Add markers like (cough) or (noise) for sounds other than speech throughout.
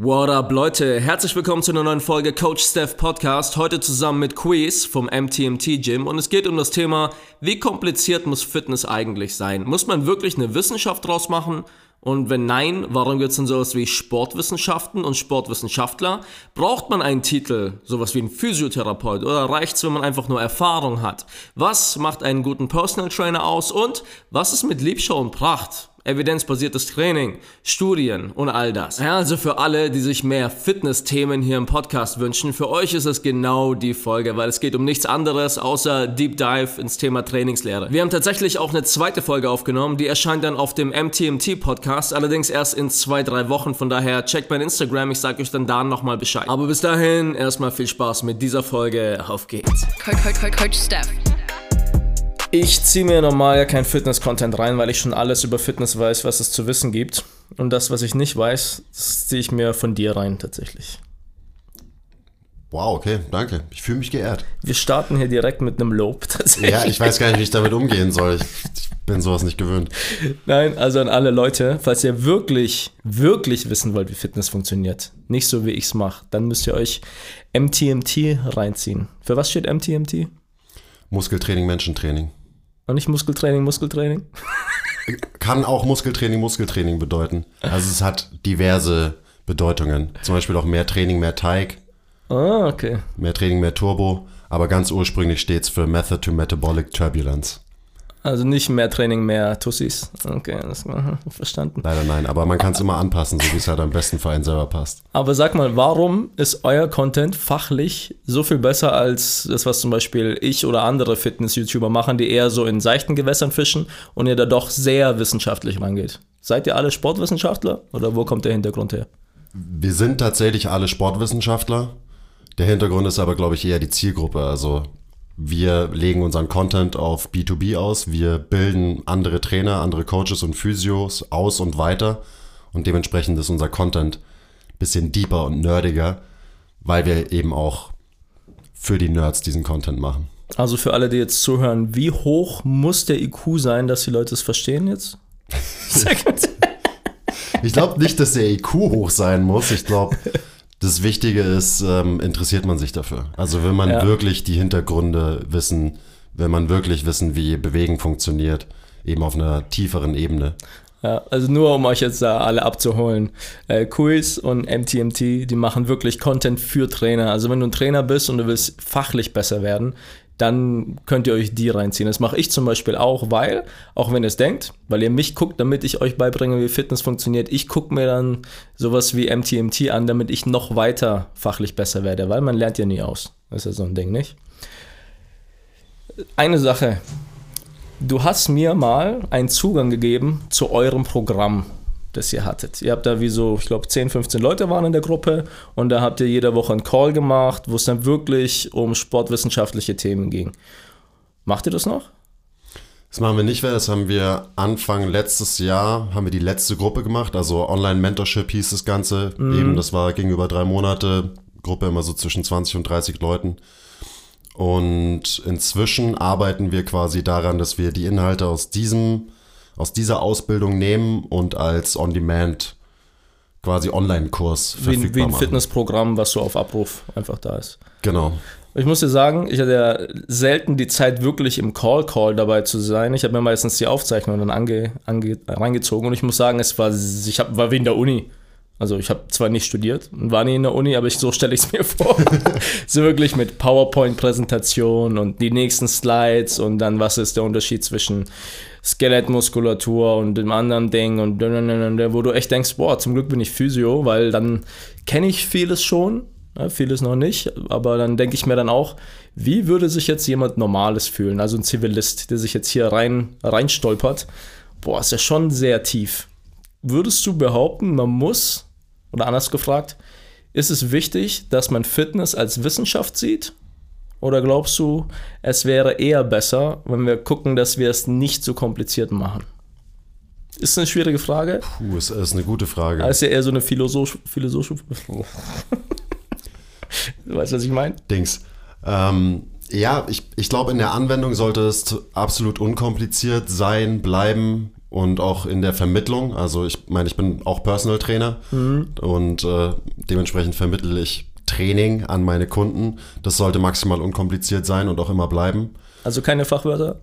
What up, Leute? Herzlich willkommen zu einer neuen Folge Coach Steph Podcast. Heute zusammen mit Quiz vom MTMT Gym und es geht um das Thema, wie kompliziert muss Fitness eigentlich sein? Muss man wirklich eine Wissenschaft draus machen? Und wenn nein, warum gibt es denn sowas wie Sportwissenschaften und Sportwissenschaftler? Braucht man einen Titel, sowas wie ein Physiotherapeut, oder reicht es, wenn man einfach nur Erfahrung hat? Was macht einen guten Personal Trainer aus und was ist mit Liebschau und Pracht? Evidenzbasiertes Training, Studien und all das. Ja, also für alle, die sich mehr Fitness-Themen hier im Podcast wünschen, für euch ist es genau die Folge, weil es geht um nichts anderes außer Deep Dive ins Thema Trainingslehre. Wir haben tatsächlich auch eine zweite Folge aufgenommen, die erscheint dann auf dem MTMT-Podcast, allerdings erst in zwei, drei Wochen, von daher checkt mein Instagram, ich sage euch dann da nochmal Bescheid. Aber bis dahin erstmal viel Spaß mit dieser Folge, auf geht's. Coach, Coach, Coach Steph. Ich ziehe mir normal ja kein Fitness-Content rein, weil ich schon alles über Fitness weiß, was es zu wissen gibt. Und das, was ich nicht weiß, ziehe ich mir von dir rein tatsächlich. Wow, okay, danke. Ich fühle mich geehrt. Wir starten hier direkt mit einem Lob (laughs) tatsächlich. Ja, ich weiß gar nicht, wie ich damit umgehen soll. Ich, ich bin sowas nicht gewöhnt. Nein, also an alle Leute, falls ihr wirklich, wirklich wissen wollt, wie Fitness funktioniert, nicht so wie ich es mache, dann müsst ihr euch MTMT reinziehen. Für was steht MTMT? Muskeltraining, Menschentraining. Und nicht Muskeltraining, Muskeltraining? Kann auch Muskeltraining, Muskeltraining bedeuten. Also es hat diverse Bedeutungen. Zum Beispiel auch mehr Training, mehr Teig. Ah, okay. Mehr Training, mehr Turbo. Aber ganz ursprünglich steht es für Method to Metabolic Turbulence. Also nicht mehr Training, mehr Tussis. Okay, das verstanden. Leider nein, aber man kann es immer anpassen, so wie es halt am besten für einen selber passt. Aber sag mal, warum ist euer Content fachlich so viel besser als das, was zum Beispiel ich oder andere Fitness-YouTuber machen, die eher so in seichten Gewässern fischen und ihr da doch sehr wissenschaftlich rangeht? Seid ihr alle Sportwissenschaftler oder wo kommt der Hintergrund her? Wir sind tatsächlich alle Sportwissenschaftler. Der Hintergrund ist aber, glaube ich, eher die Zielgruppe. Also wir legen unseren Content auf B2B aus. Wir bilden andere Trainer, andere Coaches und Physios aus und weiter. Und dementsprechend ist unser Content ein bisschen deeper und nerdiger, weil wir eben auch für die Nerds diesen Content machen. Also für alle, die jetzt zuhören, wie hoch muss der IQ sein, dass die Leute es verstehen jetzt? (laughs) ich glaube nicht, dass der IQ hoch sein muss. Ich glaube, (laughs) das Wichtige ist, ähm, interessiert man sich dafür. Also will man ja. wirklich die Hintergründe wissen, will man wirklich wissen, wie Bewegung funktioniert, eben auf einer tieferen Ebene. Ja, also nur um euch jetzt da alle abzuholen. Äh, Quiz und MTMT, die machen wirklich Content für Trainer. Also wenn du ein Trainer bist und du willst fachlich besser werden, dann könnt ihr euch die reinziehen. Das mache ich zum Beispiel auch, weil, auch wenn ihr es denkt, weil ihr mich guckt, damit ich euch beibringe, wie Fitness funktioniert, ich gucke mir dann sowas wie MTMT an, damit ich noch weiter fachlich besser werde, weil man lernt ja nie aus. Das ist ja so ein Ding, nicht? Eine Sache. Du hast mir mal einen Zugang gegeben zu eurem Programm das ihr hattet. Ihr habt da wie so, ich glaube, 10, 15 Leute waren in der Gruppe und da habt ihr jede Woche einen Call gemacht, wo es dann wirklich um sportwissenschaftliche Themen ging. Macht ihr das noch? Das machen wir nicht mehr. Das haben wir Anfang letztes Jahr, haben wir die letzte Gruppe gemacht. Also Online-Mentorship hieß das Ganze. Mhm. Eben, das war gegenüber drei Monate. Gruppe immer so zwischen 20 und 30 Leuten. Und inzwischen arbeiten wir quasi daran, dass wir die Inhalte aus diesem aus dieser Ausbildung nehmen und als On-Demand quasi Online-Kurs verfügbar wie, wie ein machen. Fitnessprogramm, was so auf Abruf einfach da ist. Genau. Ich muss dir sagen, ich hatte ja selten die Zeit, wirklich im Call-Call dabei zu sein. Ich habe mir meistens die Aufzeichnung dann ange, ange, reingezogen und ich muss sagen, es war, ich hab, war wie in der Uni. Also ich habe zwar nicht studiert und war nie in der Uni, aber ich, so stelle ich es mir (laughs) vor. so wirklich mit PowerPoint-Präsentation und die nächsten Slides und dann was ist der Unterschied zwischen Skelettmuskulatur und dem anderen Ding und wo du echt denkst, boah, zum Glück bin ich Physio, weil dann kenne ich vieles schon, ja, vieles noch nicht, aber dann denke ich mir dann auch, wie würde sich jetzt jemand Normales fühlen, also ein Zivilist, der sich jetzt hier rein, rein stolpert, boah, ist ja schon sehr tief. Würdest du behaupten, man muss, oder anders gefragt, ist es wichtig, dass man Fitness als Wissenschaft sieht oder glaubst du, es wäre eher besser, wenn wir gucken, dass wir es nicht so kompliziert machen? Ist eine schwierige Frage. Puh, ist, ist eine gute Frage. Das ist ja eher so eine philosophische. Philosoph (laughs) du weißt, was ich meine? Dings. Ähm, ja, ich, ich glaube, in der Anwendung sollte es absolut unkompliziert sein, bleiben. und auch in der Vermittlung. Also ich meine, ich bin auch Personal Trainer mhm. und äh, dementsprechend vermittle ich Training an meine Kunden. Das sollte maximal unkompliziert sein und auch immer bleiben. Also keine Fachwörter?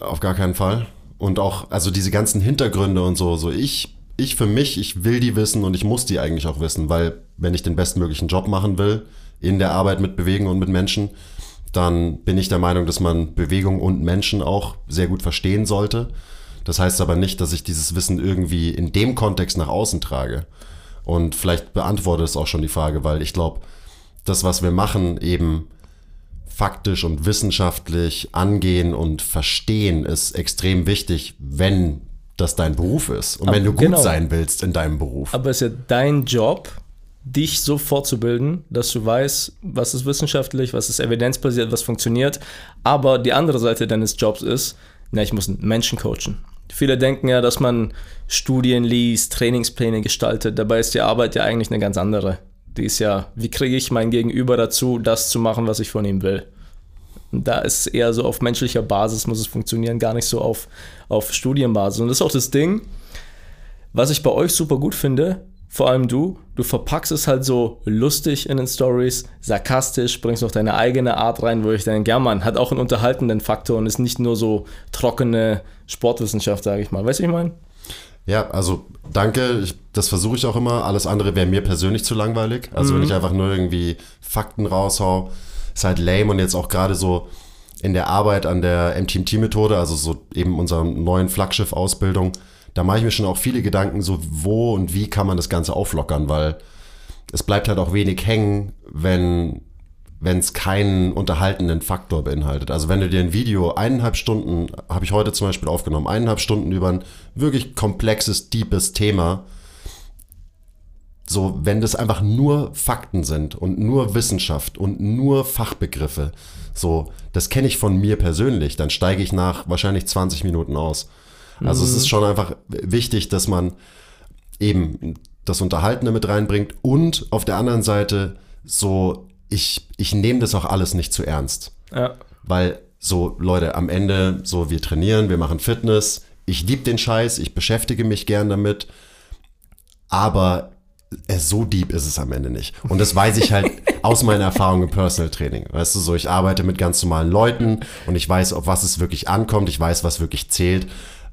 Auf gar keinen Fall. Und auch, also diese ganzen Hintergründe und so, so ich, ich für mich, ich will die wissen und ich muss die eigentlich auch wissen, weil wenn ich den bestmöglichen Job machen will, in der Arbeit mit Bewegung und mit Menschen, dann bin ich der Meinung, dass man Bewegung und Menschen auch sehr gut verstehen sollte. Das heißt aber nicht, dass ich dieses Wissen irgendwie in dem Kontext nach außen trage. Und vielleicht beantwortet es auch schon die Frage, weil ich glaube, das, was wir machen, eben faktisch und wissenschaftlich angehen und verstehen, ist extrem wichtig, wenn das dein Beruf ist und aber wenn du gut genau. sein willst in deinem Beruf. Aber es ist ja dein Job, dich so fortzubilden, dass du weißt, was ist wissenschaftlich, was ist evidenzbasiert, was funktioniert. Aber die andere Seite deines Jobs ist, na, ich muss Menschen coachen. Viele denken ja, dass man Studien liest, Trainingspläne gestaltet. Dabei ist die Arbeit ja eigentlich eine ganz andere. Die ist ja, wie kriege ich mein Gegenüber dazu, das zu machen, was ich von ihm will? Und da ist eher so auf menschlicher Basis muss es funktionieren, gar nicht so auf, auf Studienbasis. Und das ist auch das Ding, was ich bei euch super gut finde, vor allem du, du verpackst es halt so lustig in den Stories, sarkastisch, bringst noch deine eigene Art rein, wo ich denke, ja man, hat auch einen unterhaltenden Faktor und ist nicht nur so trockene Sportwissenschaft, sage ich mal. Weißt du, ich meine? Ja, also danke, ich, das versuche ich auch immer. Alles andere wäre mir persönlich zu langweilig. Also mhm. wenn ich einfach nur irgendwie Fakten raushau, ist halt lame und jetzt auch gerade so in der Arbeit an der MTMT-Methode, also so eben unserer neuen Flaggschiff-Ausbildung, da mache ich mir schon auch viele Gedanken, so wo und wie kann man das Ganze auflockern, weil es bleibt halt auch wenig hängen, wenn wenn es keinen unterhaltenden Faktor beinhaltet. Also wenn du dir ein Video eineinhalb Stunden, habe ich heute zum Beispiel aufgenommen, eineinhalb Stunden über ein wirklich komplexes, deepes Thema, so wenn das einfach nur Fakten sind und nur Wissenschaft und nur Fachbegriffe, so das kenne ich von mir persönlich, dann steige ich nach wahrscheinlich 20 Minuten aus. Also mhm. es ist schon einfach wichtig, dass man eben das Unterhaltene mit reinbringt und auf der anderen Seite so, ich, ich nehme das auch alles nicht zu ernst. Ja. Weil so, Leute, am Ende, so, wir trainieren, wir machen Fitness, ich liebe den Scheiß, ich beschäftige mich gern damit, aber so deep ist es am Ende nicht. Und das weiß ich halt (laughs) aus meiner Erfahrung im Personal Training. Weißt du, so ich arbeite mit ganz normalen Leuten und ich weiß, auf was es wirklich ankommt, ich weiß, was wirklich zählt.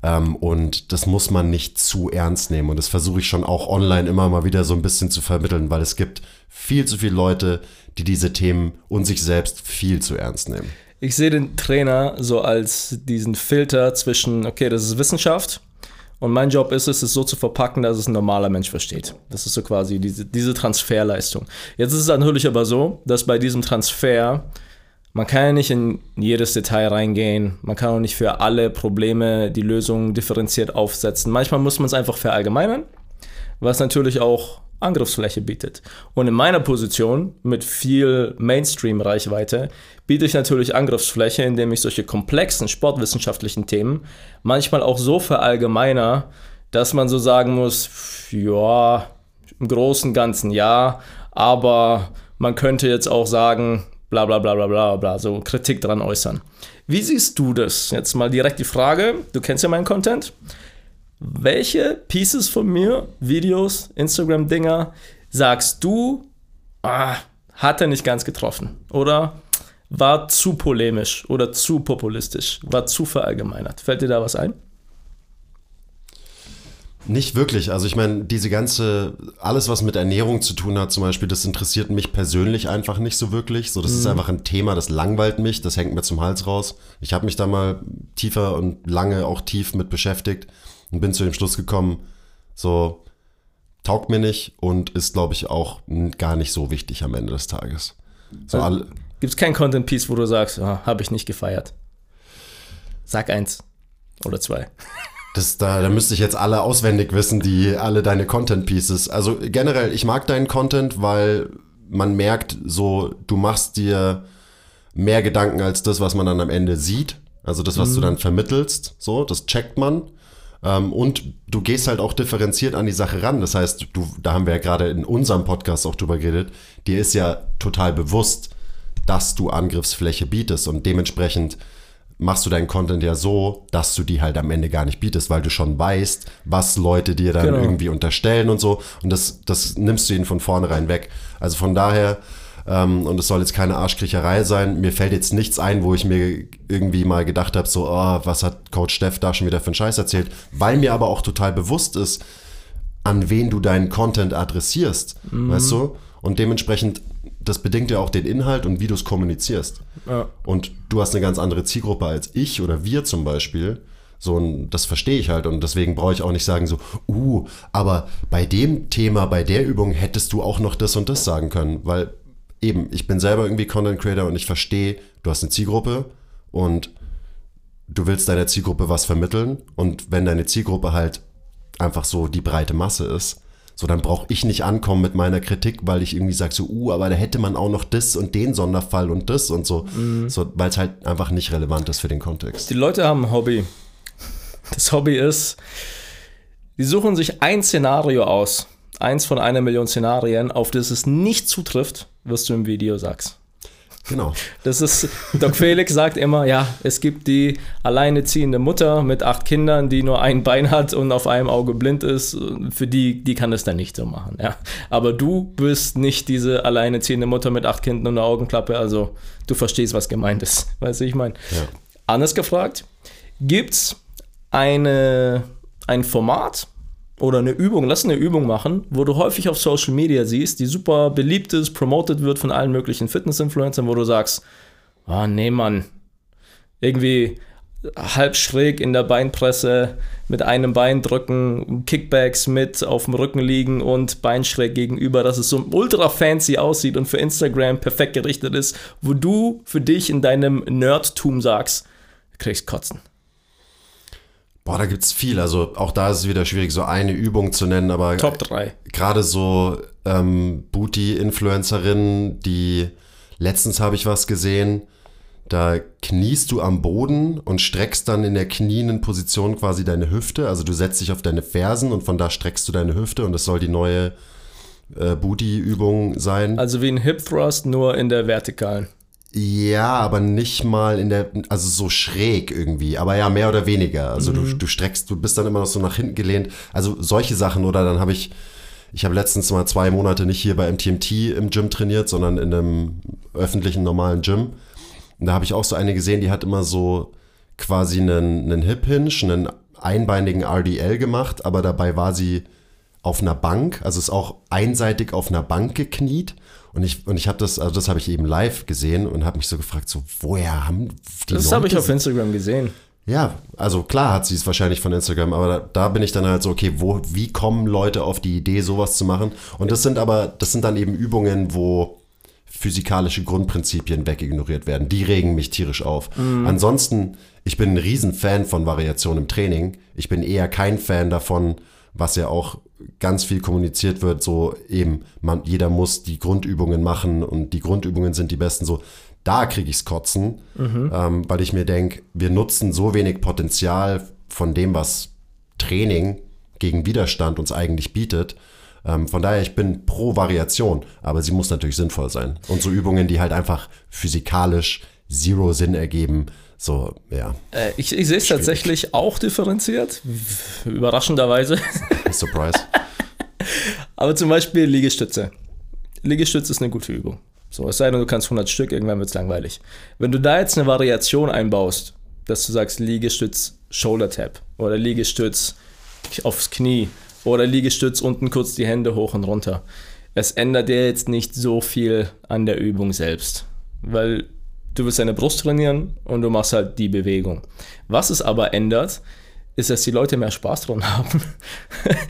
Ähm, und das muss man nicht zu ernst nehmen. Und das versuche ich schon auch online immer mal wieder so ein bisschen zu vermitteln, weil es gibt viel zu viele Leute, die diese Themen und sich selbst viel zu ernst nehmen. Ich sehe den Trainer so als diesen Filter zwischen, okay, das ist Wissenschaft, und mein Job ist es, es so zu verpacken, dass es ein normaler Mensch versteht. Das ist so quasi diese, diese Transferleistung. Jetzt ist es natürlich aber so, dass bei diesem Transfer man kann ja nicht in jedes Detail reingehen. Man kann auch nicht für alle Probleme die Lösung differenziert aufsetzen. Manchmal muss man es einfach verallgemeinern, was natürlich auch Angriffsfläche bietet. Und in meiner Position mit viel Mainstream-Reichweite biete ich natürlich Angriffsfläche, indem ich solche komplexen sportwissenschaftlichen Themen manchmal auch so verallgemeiner, dass man so sagen muss, ja, im Großen Ganzen ja, aber man könnte jetzt auch sagen, bla bla bla bla bla bla, so Kritik dran äußern. Wie siehst du das? Jetzt mal direkt die Frage, du kennst ja meinen Content. Welche Pieces von mir, Videos, Instagram-Dinger, sagst du, ah, hat er nicht ganz getroffen? Oder war zu polemisch oder zu populistisch, war zu verallgemeinert? Fällt dir da was ein? Nicht wirklich. Also ich meine, diese ganze, alles was mit Ernährung zu tun hat zum Beispiel, das interessiert mich persönlich einfach nicht so wirklich. So, das mhm. ist einfach ein Thema, das langweilt mich, das hängt mir zum Hals raus. Ich habe mich da mal tiefer und lange auch tief mit beschäftigt und bin zu dem Schluss gekommen, so taugt mir nicht und ist, glaube ich, auch gar nicht so wichtig am Ende des Tages. So also, Gibt es kein Content Piece, wo du sagst, oh, habe ich nicht gefeiert? Sag eins oder zwei. Das, da, da müsste ich jetzt alle auswendig wissen, die alle deine Content Pieces. Also generell, ich mag deinen Content, weil man merkt, so du machst dir mehr Gedanken als das, was man dann am Ende sieht. Also das, was mhm. du dann vermittelst, so, das checkt man. Ähm, und du gehst halt auch differenziert an die Sache ran. Das heißt, du, da haben wir ja gerade in unserem Podcast auch drüber geredet, dir ist ja total bewusst, dass du Angriffsfläche bietest und dementsprechend machst du deinen Content ja so, dass du die halt am Ende gar nicht bietest, weil du schon weißt, was Leute dir dann Genau. irgendwie unterstellen und so. Und das, das nimmst du ihnen von vornherein weg. Also von daher, ähm, und es soll jetzt keine Arschkriecherei sein, mir fällt jetzt nichts ein, wo ich mir irgendwie mal gedacht habe, so, oh, was hat Coach Steff da schon wieder für einen Scheiß erzählt, weil mir aber auch total bewusst ist, an wen du deinen Content adressierst, weißt du? Und dementsprechend, das bedingt ja auch den Inhalt und wie du es kommunizierst. Ja. Und du hast eine ganz andere Zielgruppe als ich oder wir zum Beispiel. So, und das verstehe ich halt. Und deswegen brauche ich auch nicht sagen so, uh, aber bei dem Thema, bei der Übung hättest du auch noch das und das sagen können. Weil eben, ich bin selber irgendwie Content Creator und ich verstehe, du hast eine Zielgruppe und du willst deiner Zielgruppe was vermitteln. Und wenn deine Zielgruppe halt einfach so die breite Masse ist, so dann brauche ich nicht ankommen mit meiner Kritik, weil ich irgendwie sage so, uh, aber da hätte man auch noch das und den Sonderfall und das und so, so weil es halt einfach nicht relevant ist für den Kontext. Die Leute haben ein Hobby. Das Hobby ist, die suchen sich ein Szenario aus. Eins von einer Million Szenarien, auf das es nicht zutrifft, was du im Video sagst. Genau. Das ist, Doc Felix sagt immer, ja, es gibt die alleineziehende Mutter mit acht Kindern, die nur ein Bein hat und auf einem Auge blind ist. Für die, die kann es dann nicht so machen, ja. Aber du bist nicht diese alleineziehende Mutter mit acht Kindern und einer Augenklappe, also du verstehst, was gemeint ist. (laughs) Weißt du, ich meine. Ja. Anders gefragt, gibt's eine, ein Format oder eine Übung, lass eine Übung machen, wo du häufig auf Social Media siehst, die super beliebt ist, promoted wird von allen möglichen Fitness-Influencern, wo du sagst, ah nee, Mann, irgendwie halb schräg in der Beinpresse mit einem Bein drücken, Kickbacks mit auf dem Rücken liegen und Bein schräg gegenüber, dass es so ultra fancy aussieht und für Instagram perfekt gerichtet ist, wo du für dich in deinem Nerdtum sagst, kriegst Kotzen. Boah, da gibt's viel. Also auch da ist es wieder schwierig, so eine Übung zu nennen, aber Top 3. gerade so ähm, Booty-Influencerinnen, die letztens habe ich was gesehen, da kniest du am Boden und streckst dann in der knienden Position quasi deine Hüfte. Also du setzt dich auf deine Fersen und von da streckst du deine Hüfte und das soll die neue äh, Booty-Übung sein. Also wie ein Hip Thrust, nur in der vertikalen. Ja, aber nicht mal in der, also so schräg irgendwie, aber ja, mehr oder weniger. Also du, du streckst, du bist dann immer noch so nach hinten gelehnt. Also solche Sachen oder dann habe ich, ich habe letztens mal zwei Monate nicht hier bei MTMT im Gym trainiert, sondern in einem öffentlichen normalen Gym. Und da habe ich auch so eine gesehen, die hat immer so quasi einen, einen Hip Hinge, einen einbeinigen RDL gemacht, aber dabei war sie auf einer Bank, also ist auch einseitig auf einer Bank gekniet. Und ich, und ich habe das, also das habe ich eben live gesehen und habe mich so gefragt, so, woher haben die Das habe ich auf Instagram gesehen. ja, also klar hat sie es wahrscheinlich von Instagram, aber da, da bin ich dann halt so, okay, wo, wie kommen Leute auf die Idee, sowas zu machen? Und das sind aber, das sind dann eben Übungen, wo physikalische Grundprinzipien wegignoriert werden. Die regen mich tierisch auf. Ansonsten, ich bin ein Riesenfan von Variation im Training. Ich bin eher kein Fan davon, was ja auch ganz viel kommuniziert wird, so eben, man, jeder muss die Grundübungen machen und die Grundübungen sind die besten, so, da kriege ich's Kotzen, ähm, weil ich mir denke, wir nutzen so wenig Potenzial von dem, was Training gegen Widerstand uns eigentlich bietet. Ähm, von daher, ich bin pro Variation, aber sie muss natürlich sinnvoll sein. Und so Übungen, die halt einfach physikalisch zero Sinn ergeben, so, ja, Äh, ich ich sehe es tatsächlich auch differenziert, überraschenderweise. (laughs) Surprise. Aber zum Beispiel Liegestütze. Liegestütze ist eine gute Übung. So, es sei denn, du kannst 100 Stück, irgendwann wird es langweilig. Wenn du da jetzt eine Variation einbaust, dass du sagst Liegestütz Shoulder Tap oder Liegestütz aufs Knie oder Liegestütz unten kurz die Hände hoch und runter. Es ändert dir jetzt nicht so viel an der Übung selbst, weil du willst deine Brust trainieren und du machst halt die Bewegung. Was es aber ändert, ist, dass die Leute mehr Spaß dran haben. (laughs)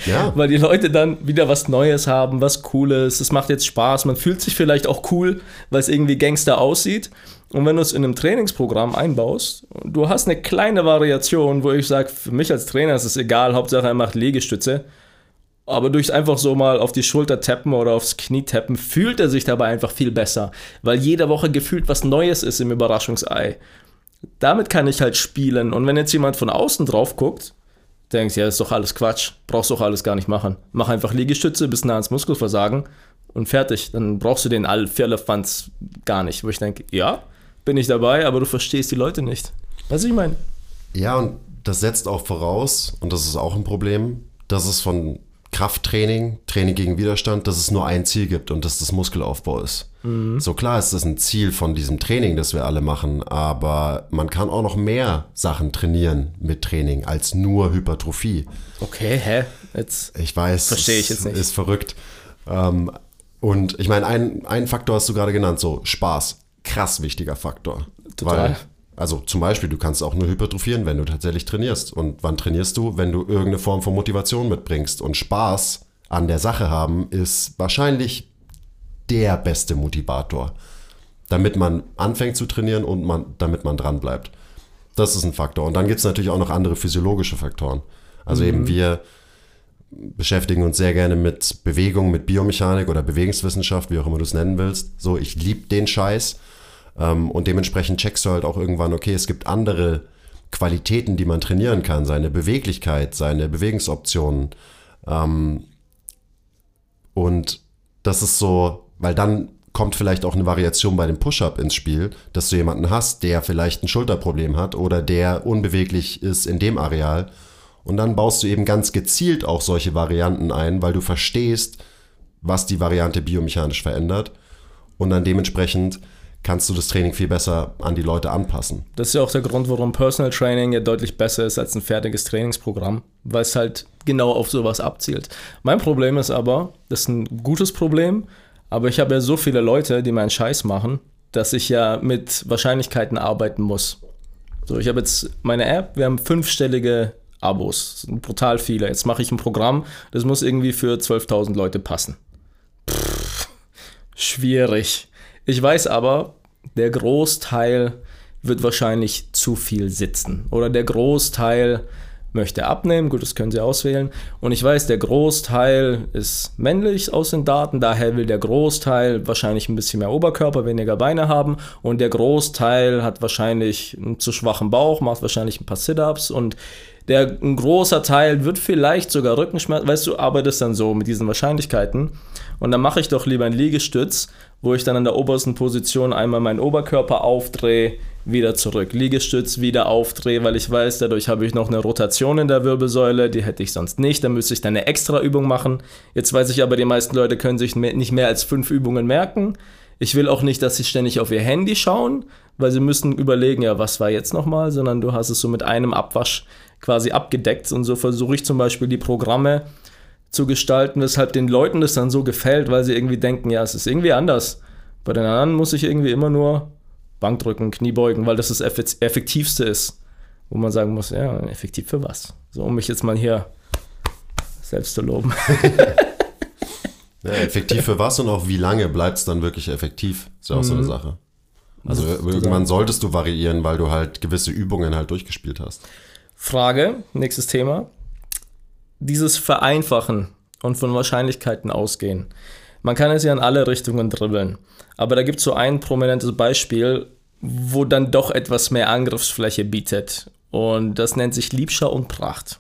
Ja. Weil die Leute dann wieder was Neues haben, was Cooles. Es macht jetzt Spaß. Man fühlt sich vielleicht auch cool, weil es irgendwie Gangster aussieht. Und wenn du es in einem Trainingsprogramm einbaust, du hast eine kleine Variation, wo ich sage, für mich als Trainer ist es egal, Hauptsache er macht Liegestütze. Aber durch einfach so mal auf die Schulter tappen oder aufs Knie tappen, fühlt er sich dabei einfach viel besser. Weil jede Woche gefühlt was Neues ist im Überraschungsei. Damit kann ich halt spielen. Und wenn jetzt jemand von außen drauf guckt, denkst, ja, ist doch alles Quatsch, brauchst doch alles gar nicht machen. Mach einfach Liegestütze bis nah ans Muskelversagen und fertig. Dann brauchst du den all Firlefanz gar nicht. Wo ich denke, ja, bin ich dabei, aber du verstehst die Leute nicht. Was ich meine? Ja, und das setzt auch voraus, und das ist auch ein Problem, dass es von Krafttraining, Training gegen Widerstand, dass es nur ein Ziel gibt und dass das Muskelaufbau ist. Mhm. So klar ist das ein Ziel von diesem Training, das wir alle machen, aber man kann auch noch mehr Sachen trainieren mit Training als nur Hypertrophie. Okay, hä? Jetzt ich weiß, verstehe ich jetzt nicht. Ist verrückt. Ähm, und ich meine, ein, ein Faktor hast du gerade genannt, so Spaß. Krass wichtiger Faktor. Total. Weil also zum Beispiel, du kannst auch nur hypertrophieren, wenn du tatsächlich trainierst. Und wann trainierst du? Wenn du irgendeine Form von Motivation mitbringst. Und Spaß an der Sache haben ist wahrscheinlich der beste Motivator, damit man anfängt zu trainieren und man, damit man dran bleibt. Das ist ein Faktor. Und dann gibt es natürlich auch noch andere physiologische Faktoren. Also mhm. eben wir beschäftigen uns sehr gerne mit Bewegung, mit Biomechanik oder Bewegungswissenschaft, wie auch immer du es nennen willst. So, ich liebe den Scheiß. Ähm, und dementsprechend checkst du halt auch irgendwann, okay, es gibt andere Qualitäten, die man trainieren kann, seine Beweglichkeit, seine Bewegungsoptionen. Ähm, und das ist so, weil dann kommt vielleicht auch eine Variation bei dem Push-Up ins Spiel, dass du jemanden hast, der vielleicht ein Schulterproblem hat oder der unbeweglich ist in dem Areal. Und dann baust du eben ganz gezielt auch solche Varianten ein, weil du verstehst, was die Variante biomechanisch verändert und dann dementsprechend kannst du das Training viel besser an die Leute anpassen. Das ist ja auch der Grund, warum Personal Training ja deutlich besser ist als ein fertiges Trainingsprogramm, weil es halt genau auf sowas abzielt. Mein Problem ist aber, das ist ein gutes Problem, aber ich habe ja so viele Leute, die meinen Scheiß machen, dass ich ja mit Wahrscheinlichkeiten arbeiten muss. So, ich habe jetzt meine App, wir haben fünfstellige Abos, sind brutal viele. Jetzt mache ich ein Programm, das muss irgendwie für 12.000 Leute passen. Pff, schwierig. Ich weiß aber, der Großteil wird wahrscheinlich zu viel sitzen. Oder der Großteil möchte abnehmen, gut, das können Sie auswählen. Und ich weiß, der Großteil ist männlich aus den Daten, daher will der Großteil wahrscheinlich ein bisschen mehr Oberkörper, weniger Beine haben. Und der Großteil hat wahrscheinlich einen zu schwachen Bauch, macht wahrscheinlich ein paar Sit-Ups und der, ein großer Teil wird vielleicht sogar Rückenschmerzen, weißt du, arbeitest dann so mit diesen Wahrscheinlichkeiten. Und dann mache ich doch lieber einen Liegestütz, wo ich dann an der obersten Position einmal meinen Oberkörper aufdrehe, wieder zurück. Liegestütz wieder aufdrehe, weil ich weiß, dadurch habe ich noch eine Rotation in der Wirbelsäule, die hätte ich sonst nicht. Dann müsste ich dann eine extra Übung machen. Jetzt weiß ich aber, die meisten Leute können sich nicht mehr als fünf Übungen merken. Ich will auch nicht, dass sie ständig auf ihr Handy schauen, weil sie müssen überlegen, ja, was war jetzt nochmal, sondern du hast es so mit einem Abwasch quasi abgedeckt. Und so versuche ich zum Beispiel die Programme zu gestalten, weshalb den Leuten das dann so gefällt, weil sie irgendwie denken, ja, es ist irgendwie anders. Bei den anderen muss ich irgendwie immer nur Bankdrücken, Kniebeugen, weil das das Effektivste ist. Wo man sagen muss, ja, effektiv für was? So, um mich jetzt mal hier selbst zu loben. (laughs) ja, effektiv für was und auch wie lange bleibt es dann wirklich effektiv? Ist ja auch mhm. so eine mhm. Sache. Also irgendwann solltest du variieren, weil du halt gewisse Übungen halt durchgespielt hast. Frage, nächstes Thema. Dieses Vereinfachen und von Wahrscheinlichkeiten ausgehen. Man kann es ja in alle Richtungen dribbeln. Aber da gibt es so ein prominentes Beispiel, wo dann doch etwas mehr Angriffsfläche bietet. Und das nennt sich Liebscher und Pracht.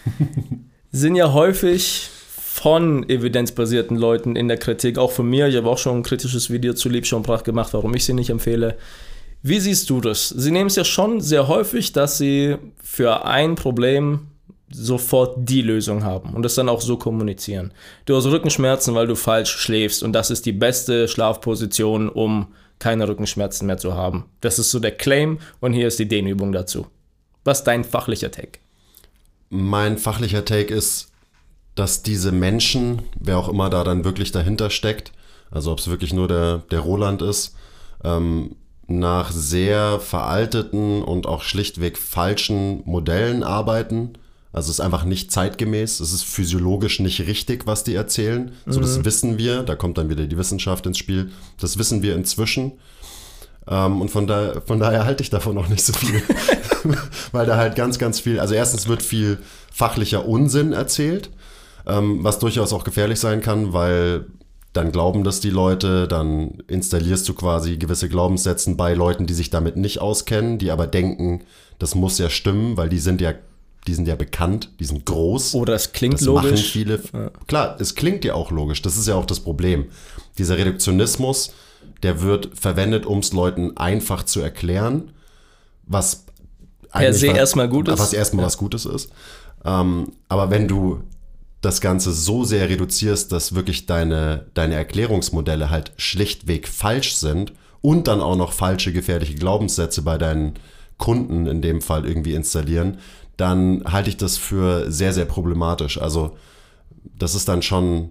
(laughs) Sind ja häufig von evidenzbasierten Leuten in der Kritik, auch von mir. Ich habe auch schon ein kritisches Video zu Liebscher und Pracht gemacht, warum ich sie nicht empfehle. Wie siehst du das? Sie nehmen es ja schon sehr häufig, dass sie für ein Problem sofort die Lösung haben und das dann auch so kommunizieren. Du hast Rückenschmerzen, weil du falsch schläfst und das ist die beste Schlafposition, um keine Rückenschmerzen mehr zu haben. Das ist so der Claim und hier ist die Dehnübung dazu. Was ist dein fachlicher Take? Mein fachlicher Take ist, dass diese Menschen, wer auch immer da dann wirklich dahinter steckt, also ob es wirklich nur der, der Roland ist, ähm, nach sehr veralteten und auch schlichtweg falschen Modellen arbeiten. Also es ist einfach nicht zeitgemäß, es ist physiologisch nicht richtig, was die erzählen. So, mhm. das wissen wir, da kommt dann wieder die Wissenschaft ins Spiel. Das wissen wir inzwischen. Ähm, und von, da, von daher halte ich davon auch nicht so viel. (laughs) (laughs) Weil da halt ganz, ganz viel, also erstens wird viel fachlicher Unsinn erzählt, ähm, was durchaus auch gefährlich sein kann, weil dann glauben das die Leute, dann installierst du quasi gewisse Glaubenssätze bei Leuten, die sich damit nicht auskennen, die aber denken, das muss ja stimmen, weil die sind ja, die sind ja bekannt, die sind groß. Oder es klingt das logisch. Machen viele, ja. Klar, es klingt ja auch logisch, das ist ja auch das Problem. Dieser Reduktionismus, der wird verwendet, um es Leuten einfach zu erklären, was Per se erstmal gut ist. Was erstmal ja. was Gutes ist. Ähm, aber wenn du das Ganze so sehr reduzierst, dass wirklich deine, deine Erklärungsmodelle halt schlichtweg falsch sind und dann auch noch falsche gefährliche Glaubenssätze bei deinen Kunden in dem Fall irgendwie installieren, dann halte ich das für sehr, sehr problematisch. Also das ist dann schon,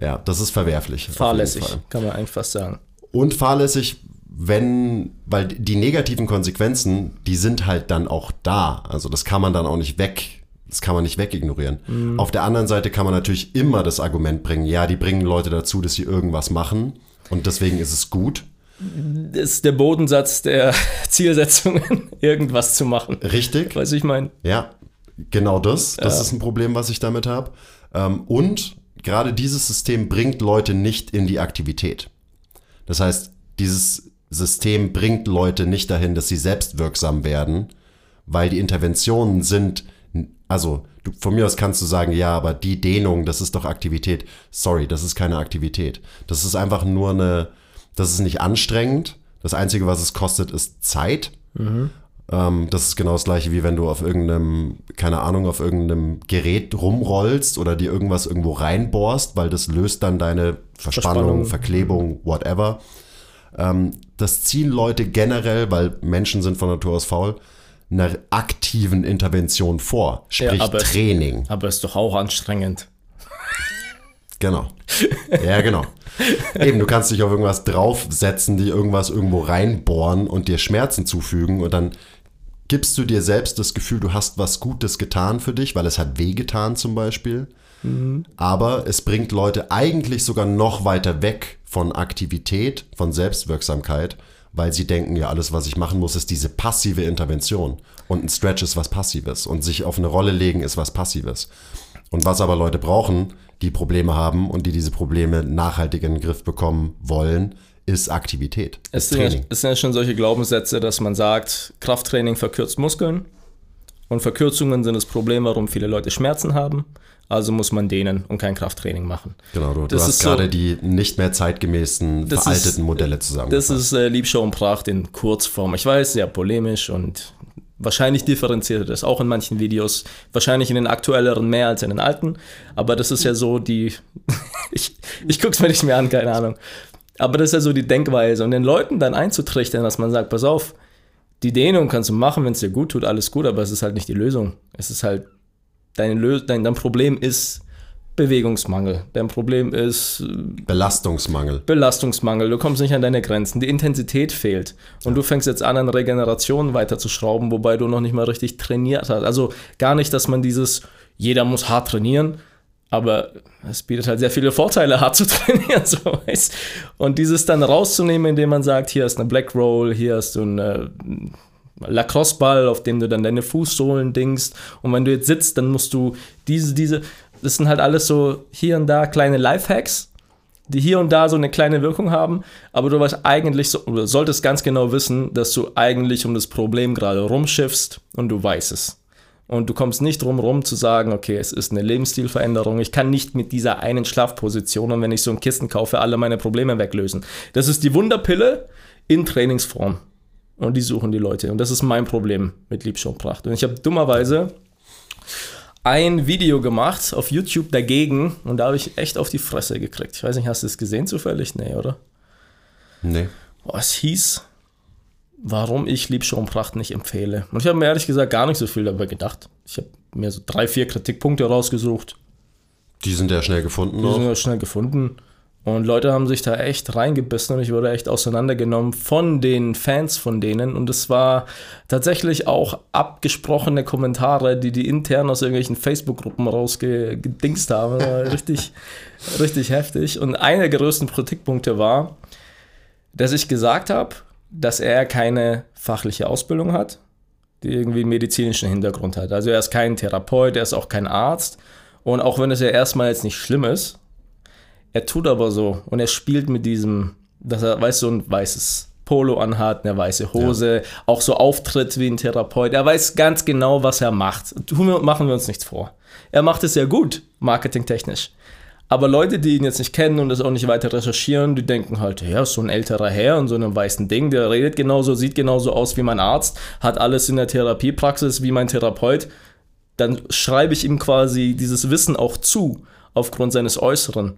ja, das ist verwerflich. Fahrlässig, kann man einfach sagen. Und fahrlässig, wenn, weil die negativen Konsequenzen, die sind halt dann auch da. Also das kann man dann auch nicht weg, das kann man nicht wegignorieren. Mhm. Auf der anderen Seite kann man natürlich immer das Argument bringen, ja, die bringen Leute dazu, dass sie irgendwas machen und deswegen ist es gut. Das ist der Bodensatz der (laughs) Zielsetzungen, (laughs) irgendwas zu machen. Richtig. Weiß ich mein. Ja, genau das. Das ja. ist ein Problem, was ich damit habe. Ähm, und gerade dieses System bringt Leute nicht in die Aktivität. Das heißt, dieses System bringt Leute nicht dahin, dass sie selbstwirksam werden, weil die Interventionen sind, also du, von mir aus kannst du sagen, ja, aber die Dehnung, das ist doch Aktivität. Sorry, das ist keine Aktivität. Das ist einfach nur eine, das ist nicht anstrengend. Das Einzige, was es kostet, ist Zeit. Mhm. Ähm, das ist genau das gleiche, wie wenn du auf irgendeinem, keine Ahnung, auf irgendeinem Gerät rumrollst oder dir irgendwas irgendwo reinbohrst, weil das löst dann deine Verspannung, Verspannung. Verklebung, whatever. Ähm, das ziehen Leute generell, weil Menschen sind von Natur aus faul, einer aktiven Intervention vor, sprich ja, aber Training. Es, aber ist doch auch anstrengend. Genau. Ja, genau. Eben, du kannst dich auf irgendwas draufsetzen, die irgendwas irgendwo reinbohren und dir Schmerzen zufügen und dann gibst du dir selbst das Gefühl, du hast was Gutes getan für dich, weil es hat wehgetan zum Beispiel. Mhm. Aber es bringt Leute eigentlich sogar noch weiter weg von Aktivität, von Selbstwirksamkeit, weil sie denken, ja, alles, was ich machen muss, ist diese passive Intervention. Und ein Stretch ist was Passives. Und sich auf eine Rolle legen ist was Passives. Und was aber Leute brauchen, die Probleme haben und die diese Probleme nachhaltig in den Griff bekommen wollen, ist Aktivität. Es sind, ja, es sind ja schon solche Glaubenssätze, dass man sagt, Krafttraining verkürzt Muskeln und Verkürzungen sind das Problem, warum viele Leute Schmerzen haben. Also muss man dehnen und kein Krafttraining machen. Genau, du, du hast gerade so, die nicht mehr zeitgemäßen, veralteten ist, Modelle zusammengefasst. Das ist äh, Liebschau und Pracht in Kurzform. Ich weiß, sehr polemisch und wahrscheinlich differenziert das auch in manchen Videos. Wahrscheinlich in den aktuelleren mehr als in den alten. Aber das ist ja so die. (laughs) ich ich gucke es mir nicht mehr an, keine Ahnung. Aber das ist ja so die Denkweise. Und den Leuten dann einzutrichtern, dass man sagt: Pass auf, die Dehnung kannst du machen, wenn es dir gut tut, alles gut, aber es ist halt nicht die Lösung. Es ist halt dein, Lös dein, dein Problem ist Bewegungsmangel. Dein Problem ist äh, Belastungsmangel. Belastungsmangel. Du kommst nicht an deine Grenzen. Die Intensität fehlt. Und ja. du fängst jetzt an, an Regeneration weiterzuschrauben, wobei du noch nicht mal richtig trainiert hast. Also gar nicht, dass man dieses, jeder muss hart trainieren, aber es bietet halt sehr viele Vorteile, (laughs) hart zu trainieren. (laughs) So, weißt? Und dieses dann rauszunehmen, indem man sagt, hier ist eine Black Roll, hier hast du eine Lacrosse-Ball, auf dem du dann deine Fußsohlen dingst. Und wenn du jetzt sitzt, dann musst du diese, diese, das sind halt alles so hier und da kleine Lifehacks, die hier und da so eine kleine Wirkung haben. Aber du weißt eigentlich, so, oder solltest ganz genau wissen, dass du eigentlich um das Problem gerade rumschiffst und du weißt es. Und du kommst nicht drum rum zu sagen, okay, es ist eine Lebensstilveränderung. Ich kann nicht mit dieser einen Schlafposition und wenn ich so ein Kissen kaufe, alle meine Probleme weglösen. Das ist die Wunderpille in Trainingsform. Und die suchen die Leute. Und das ist mein Problem mit Liebschaupracht. Und ich habe dummerweise ein Video gemacht auf YouTube dagegen und da habe ich echt auf die Fresse gekriegt. Ich weiß nicht, hast du es gesehen zufällig? Nee, oder? Nee. Es hieß, warum ich Liebschaupracht nicht empfehle. Und ich habe mir ehrlich gesagt gar nicht so viel dabei gedacht. Ich habe mir so drei, vier Kritikpunkte rausgesucht. Die sind ja schnell gefunden. Die auch. sind ja schnell gefunden. Und Leute haben sich da echt reingebissen und ich wurde echt auseinandergenommen von den Fans von denen. Und es war tatsächlich auch abgesprochene Kommentare, die die intern aus irgendwelchen Facebook-Gruppen rausgedingst haben. richtig, (laughs) richtig heftig. Und einer der größten Kritikpunkte war, dass ich gesagt habe, dass er keine fachliche Ausbildung hat, die irgendwie einen medizinischen Hintergrund hat. Also er ist kein Therapeut, er ist auch kein Arzt. Und auch wenn es ja erstmal jetzt nicht schlimm ist, er tut aber so und er spielt mit diesem, dass er, weißt du, so ein weißes Polo anhat, eine weiße Hose, ja. auch so auftritt wie ein Therapeut. Er weiß ganz genau, was er macht. Wir, machen wir uns nichts vor. Er macht es ja gut, marketingtechnisch. Aber Leute, die ihn jetzt nicht kennen und das auch nicht weiter recherchieren, die denken halt, ja, ist so ein älterer Herr in so einem weißen Ding, der redet genauso, sieht genauso aus wie mein Arzt, hat alles in der Therapiepraxis wie mein Therapeut. Dann schreibe ich ihm quasi dieses Wissen auch zu, aufgrund seines Äußeren.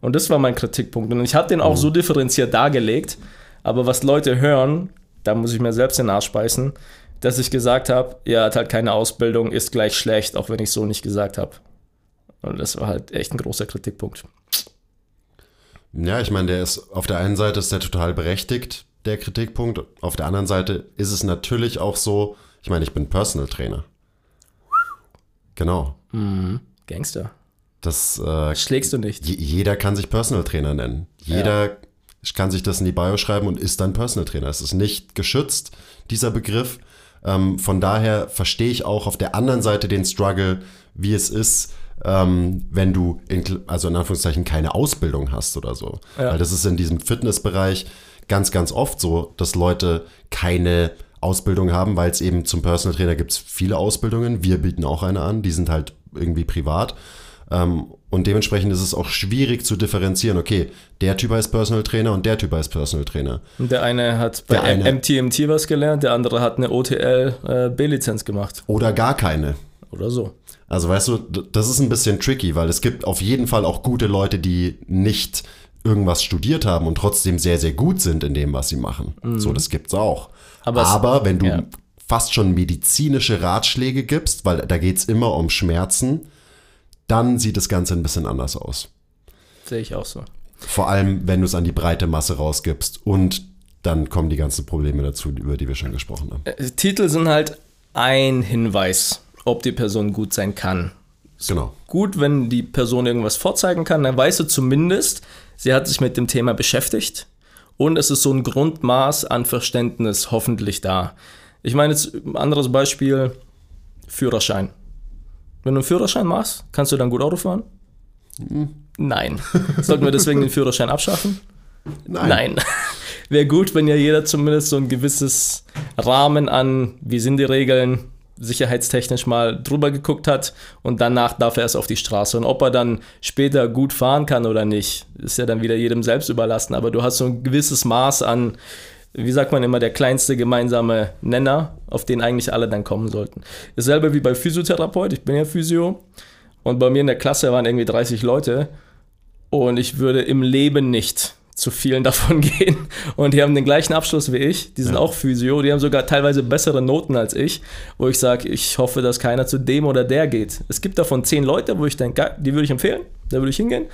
Und das war mein Kritikpunkt. Und ich habe den auch mhm. so differenziert dargelegt, aber was Leute hören, da muss ich mir selbst den Arsch beißen, dass ich gesagt habe, er hat halt keine Ausbildung, ist gleich schlecht, auch wenn ich so nicht gesagt habe. Und das war halt echt ein großer Kritikpunkt. Ja, ich meine, der ist auf der einen Seite ist der total berechtigt, der Kritikpunkt. Auf der anderen Seite ist es natürlich auch so, ich meine, ich bin Personal Trainer. Genau. Mhm. Gangster. Das äh, schlägst du nicht. Jeder kann sich Personal Trainer nennen. Jeder ja. kann sich das in die Bio schreiben und ist dann Personal Trainer. Es ist nicht geschützt, dieser Begriff. Ähm, von daher verstehe ich auch auf der anderen Seite den Struggle, wie es ist, ähm, wenn du in, also in Anführungszeichen keine Ausbildung hast oder so. Ja. Weil das ist in diesem Fitnessbereich ganz, ganz oft so, dass Leute keine Ausbildung haben, weil es eben zum Personal Trainer gibt es viele Ausbildungen. Wir bieten auch eine an, die sind halt irgendwie privat. Ähm, und dementsprechend ist es auch schwierig zu differenzieren, okay, der Typ heißt Personal Trainer und der Typ heißt Personal Trainer. Und der eine hat bei eine, MTMT was gelernt, der andere hat eine OTL äh, B-Lizenz gemacht. Oder gar keine. Oder so. Also weißt du, das ist ein bisschen tricky, weil es gibt auf jeden Fall auch gute Leute, die nicht irgendwas studiert haben und trotzdem sehr, sehr gut sind in dem, was sie machen. Mhm. So, das gibt's auch. Aber, Aber wenn du ja. fast schon medizinische Ratschläge gibst, weil da geht's immer um Schmerzen, dann sieht das Ganze ein bisschen anders aus. Sehe ich auch so. Vor allem, wenn du es an die breite Masse rausgibst und dann kommen die ganzen Probleme dazu, über die wir schon gesprochen haben. Äh, Titel sind halt ein Hinweis ob die Person gut sein kann. Genau. Gut, wenn die Person irgendwas vorzeigen kann, dann weißt du zumindest, sie hat sich mit dem Thema beschäftigt und es ist so ein Grundmaß an Verständnis hoffentlich da. Ich meine jetzt ein anderes Beispiel, Führerschein. Wenn du einen Führerschein machst, kannst du dann gut Auto fahren? Mhm. Nein. Sollten wir deswegen den Führerschein abschaffen? Nein. Nein. (laughs) Wäre gut, wenn ja jeder zumindest so ein gewisses Rahmen an, wie sind die Regeln, sicherheitstechnisch mal drüber geguckt hat und danach darf er erst auf die Straße. Und ob er dann später gut fahren kann oder nicht, ist ja dann wieder jedem selbst überlassen. Aber du hast so ein gewisses Maß an, wie sagt man immer, der kleinste gemeinsame Nenner, auf den eigentlich alle dann kommen sollten. Dasselbe wie bei Physiotherapeut, ich bin ja Physio und bei mir in der Klasse waren irgendwie 30 Leute und ich würde im Leben nicht zu vielen (laughs) davon gehen. Und die haben den gleichen Abschluss wie ich. Die sind ja. auch Physio. Die haben sogar teilweise bessere Noten als ich, wo ich sage, ich hoffe, dass keiner zu dem oder der geht. Es gibt davon zehn Leute, wo ich denke, die würde ich empfehlen, da würde ich hingehen.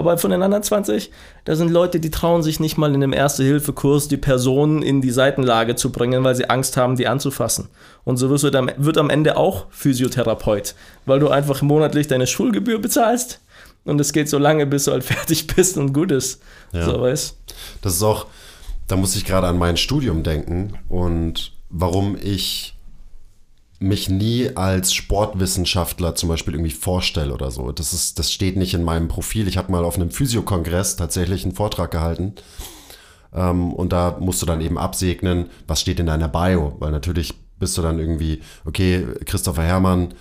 Aber von den anderen 20, da sind Leute, die trauen sich nicht mal in einem Erste-Hilfe-Kurs die Person in die Seitenlage zu bringen, weil sie Angst haben, die anzufassen. Und so wirst du dann, wird am Ende auch Physiotherapeut, weil du einfach monatlich deine Schulgebühr bezahlst und es geht so lange, bis du halt (laughs) fertig bist und gut ist. Ja. So, weißt? Das ist auch, da muss ich gerade an mein Studium denken und warum ich mich nie als Sportwissenschaftler zum Beispiel irgendwie vorstelle oder so. Das, ist, das steht nicht in meinem Profil. Ich habe mal auf einem Physiokongress tatsächlich einen Vortrag gehalten. Ähm, und da musst du dann eben absegnen, was steht in deiner Bio. Weil natürlich bist du dann irgendwie, okay, Christopher Herrmann,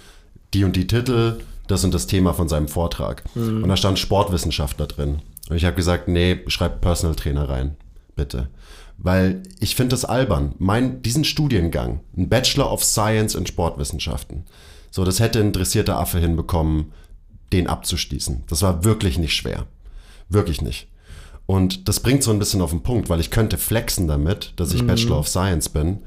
die und die Titel, das und das Thema von seinem Vortrag. Mhm. Und da stand Sportwissenschaftler drin. Und ich habe gesagt, nee, schreib Personal Trainer rein, bitte. Weil ich finde das albern. Mein, diesen Studiengang, ein Bachelor of Science in Sportwissenschaften, so, das hätte ein interessierter Affe hinbekommen, den abzuschließen. Das war wirklich nicht schwer. Wirklich nicht. Und das bringt so ein bisschen auf den Punkt, weil ich könnte flexen damit, dass ich mhm. Bachelor of Science bin.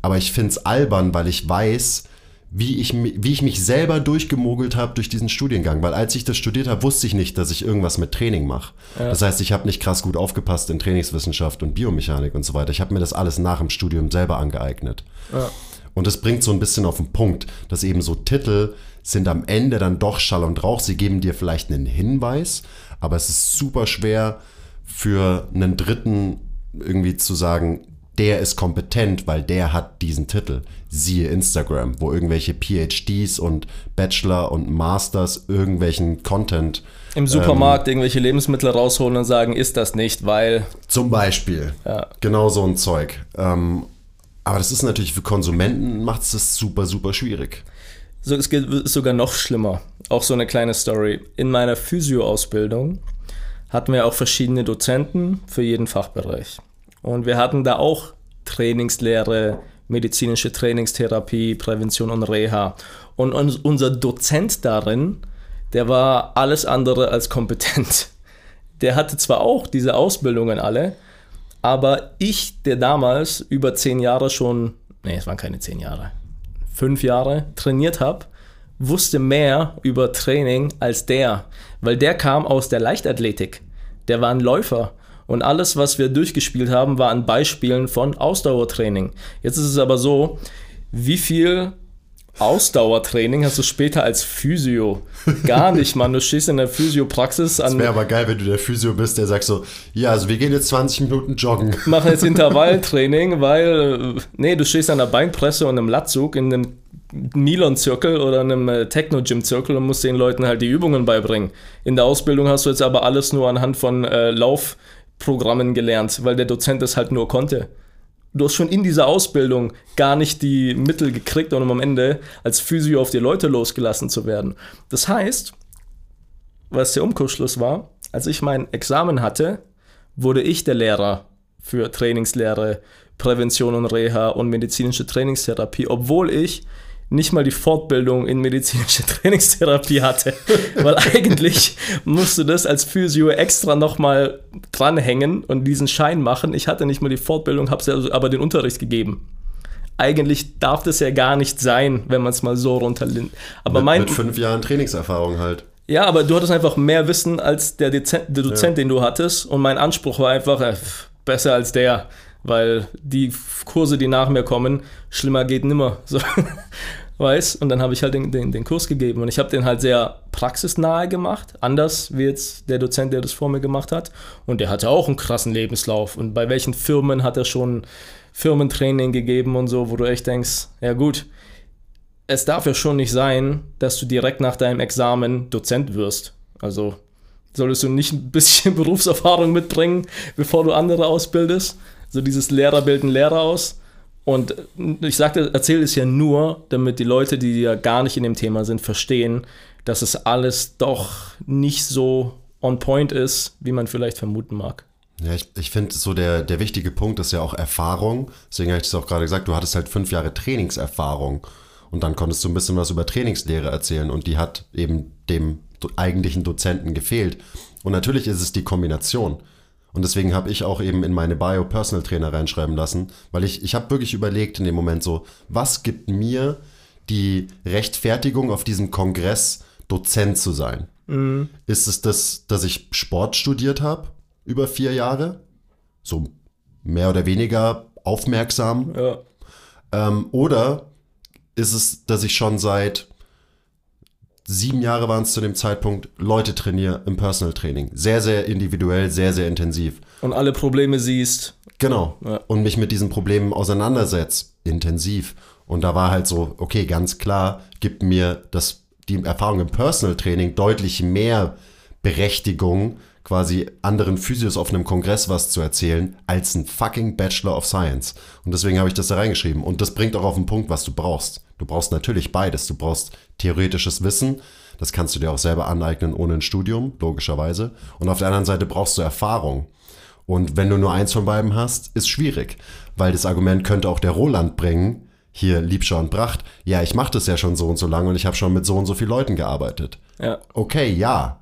Aber ich finde es albern, weil ich weiß, wie ich, wie ich mich selber durchgemogelt habe durch diesen Studiengang. Weil als ich das studiert habe, wusste ich nicht, dass ich irgendwas mit Training mache. Ja. Das heißt, ich habe nicht krass gut aufgepasst in Trainingswissenschaft und Biomechanik und so weiter. Ich habe mir das alles nach dem Studium selber angeeignet. Ja. Und das bringt so ein bisschen auf den Punkt, dass eben so Titel sind am Ende dann doch Schall und Rauch. Sie geben dir vielleicht einen Hinweis, aber es ist super schwer für einen Dritten irgendwie zu sagen, der ist kompetent, weil der hat diesen Titel. Siehe Instagram, wo irgendwelche PhDs und Bachelor und Masters irgendwelchen Content im Supermarkt ähm, irgendwelche Lebensmittel rausholen und sagen, ist das nicht, weil. Zum Beispiel. Ja. Genau so ein Zeug. Ähm, aber das ist natürlich für Konsumenten macht es das super, super schwierig. So, es ist sogar noch schlimmer. Auch so eine kleine Story. In meiner Physio-Ausbildung hatten wir auch verschiedene Dozenten für jeden Fachbereich. Und wir hatten da auch Trainingslehre, medizinische Trainingstherapie, Prävention und Reha. Und unser Dozent darin, der war alles andere als kompetent. (laughs) Der hatte zwar auch diese Ausbildungen alle, aber ich, der damals über zehn Jahre schon, nee, es waren keine zehn Jahre, fünf Jahre trainiert habe, wusste mehr über Training als der, weil der kam aus der Leichtathletik. Der war ein Läufer. Und alles, was wir durchgespielt haben, war an Beispielen von Ausdauertraining. Jetzt ist es aber so, wie viel Ausdauertraining hast du später als Physio? Gar nicht, Mann. Du stehst in der Physiopraxis an. Es wäre aber geil, wenn du der Physio bist, der sagt so: Ja, also wir gehen jetzt 20 Minuten joggen. Machen jetzt Intervalltraining, weil, nee, du stehst an der Beinpresse und einem Latzug in einem Milon-Zirkel oder einem äh, Techno-Gym-Zirkel und musst den Leuten halt die Übungen beibringen. In der Ausbildung hast du jetzt aber alles nur anhand von äh, Laufprogrammen gelernt, weil der Dozent es halt nur konnte. Du hast schon in dieser Ausbildung gar nicht die Mittel gekriegt, um am Ende als Physio auf die Leute losgelassen zu werden. Das heißt, was der Umkursschluss war, als ich mein Examen hatte, wurde ich der Lehrer für Trainingslehre, Prävention und Reha und medizinische Trainingstherapie, obwohl ich nicht mal die Fortbildung in medizinische (laughs) Trainingstherapie hatte. (laughs) Weil eigentlich musst du das als Physio extra nochmal dranhängen und diesen Schein machen. Ich hatte nicht mal die Fortbildung, habe also aber den Unterricht gegeben. Eigentlich darf das ja gar nicht sein, wenn man es mal so runterlinnt. Aber mit, mein, mit fünf Jahren Trainingserfahrung halt. Ja, aber du hattest einfach mehr Wissen als der, Dezent, der Dozent, ja. den du hattest. Und mein Anspruch war einfach, äh, besser als der weil die Kurse, die nach mir kommen, schlimmer geht nimmer. (laughs) So. Weiß? Und dann habe ich halt den, den, den Kurs gegeben und ich habe den halt sehr praxisnahe gemacht, anders wie jetzt der Dozent, der das vor mir gemacht hat. Und der hatte auch einen krassen Lebenslauf. Und bei welchen Firmen hat er schon Firmentraining gegeben und so, wo du echt denkst, ja gut, es darf ja schon nicht sein, dass du direkt nach deinem Examen Dozent wirst. Also solltest du nicht ein bisschen (laughs) Berufserfahrung mitbringen, bevor du andere ausbildest so dieses Lehrer bilden Lehrer aus. Und ich sagte, erzähle es ja nur, damit die Leute, die ja gar nicht in dem Thema sind, verstehen, dass es alles doch nicht so on point ist, wie man vielleicht vermuten mag. Ja, ich, ich finde so der, der wichtige Punkt ist ja auch Erfahrung. Deswegen habe ich das auch gerade gesagt, du hattest halt fünf Jahre Trainingserfahrung und dann konntest du ein bisschen was über Trainingslehre erzählen und die hat eben dem eigentlichen Dozenten gefehlt. Und natürlich ist es die Kombination. Und deswegen habe ich auch eben in meine Bio Personal Trainer reinschreiben lassen, weil ich, ich habe wirklich überlegt in dem Moment so, was gibt mir die Rechtfertigung auf diesem Kongress Dozent zu sein? Mhm. Ist es das, dass ich Sport studiert habe über vier Jahre? So mehr oder weniger aufmerksam? Ja. Ähm, oder ist es, dass ich schon seit sieben Jahre waren es zu dem Zeitpunkt, Leute trainiere im Personal Training. Sehr, sehr individuell, sehr, sehr intensiv. Und alle Probleme siehst. Genau. Ja. Und mich mit diesen Problemen auseinandersetzt. Intensiv. Und da war halt so, okay, ganz klar, gibt mir das, die Erfahrung im Personal Training deutlich mehr Berechtigung, quasi anderen Physios auf einem Kongress was zu erzählen, als ein fucking Bachelor of Science. Und deswegen habe ich das da reingeschrieben. Und das bringt auch auf den Punkt, was du brauchst. Du brauchst natürlich beides. Du brauchst theoretisches Wissen. Das kannst du dir auch selber aneignen ohne ein Studium, logischerweise. Und auf der anderen Seite brauchst du Erfahrung. Und wenn du nur eins von beiden hast, ist schwierig. Weil das Argument könnte auch der Roland bringen, hier Liebschau und Bracht, ja, ich mache das ja schon so und so lange und ich habe schon mit so und so vielen Leuten gearbeitet. Ja. Okay, ja.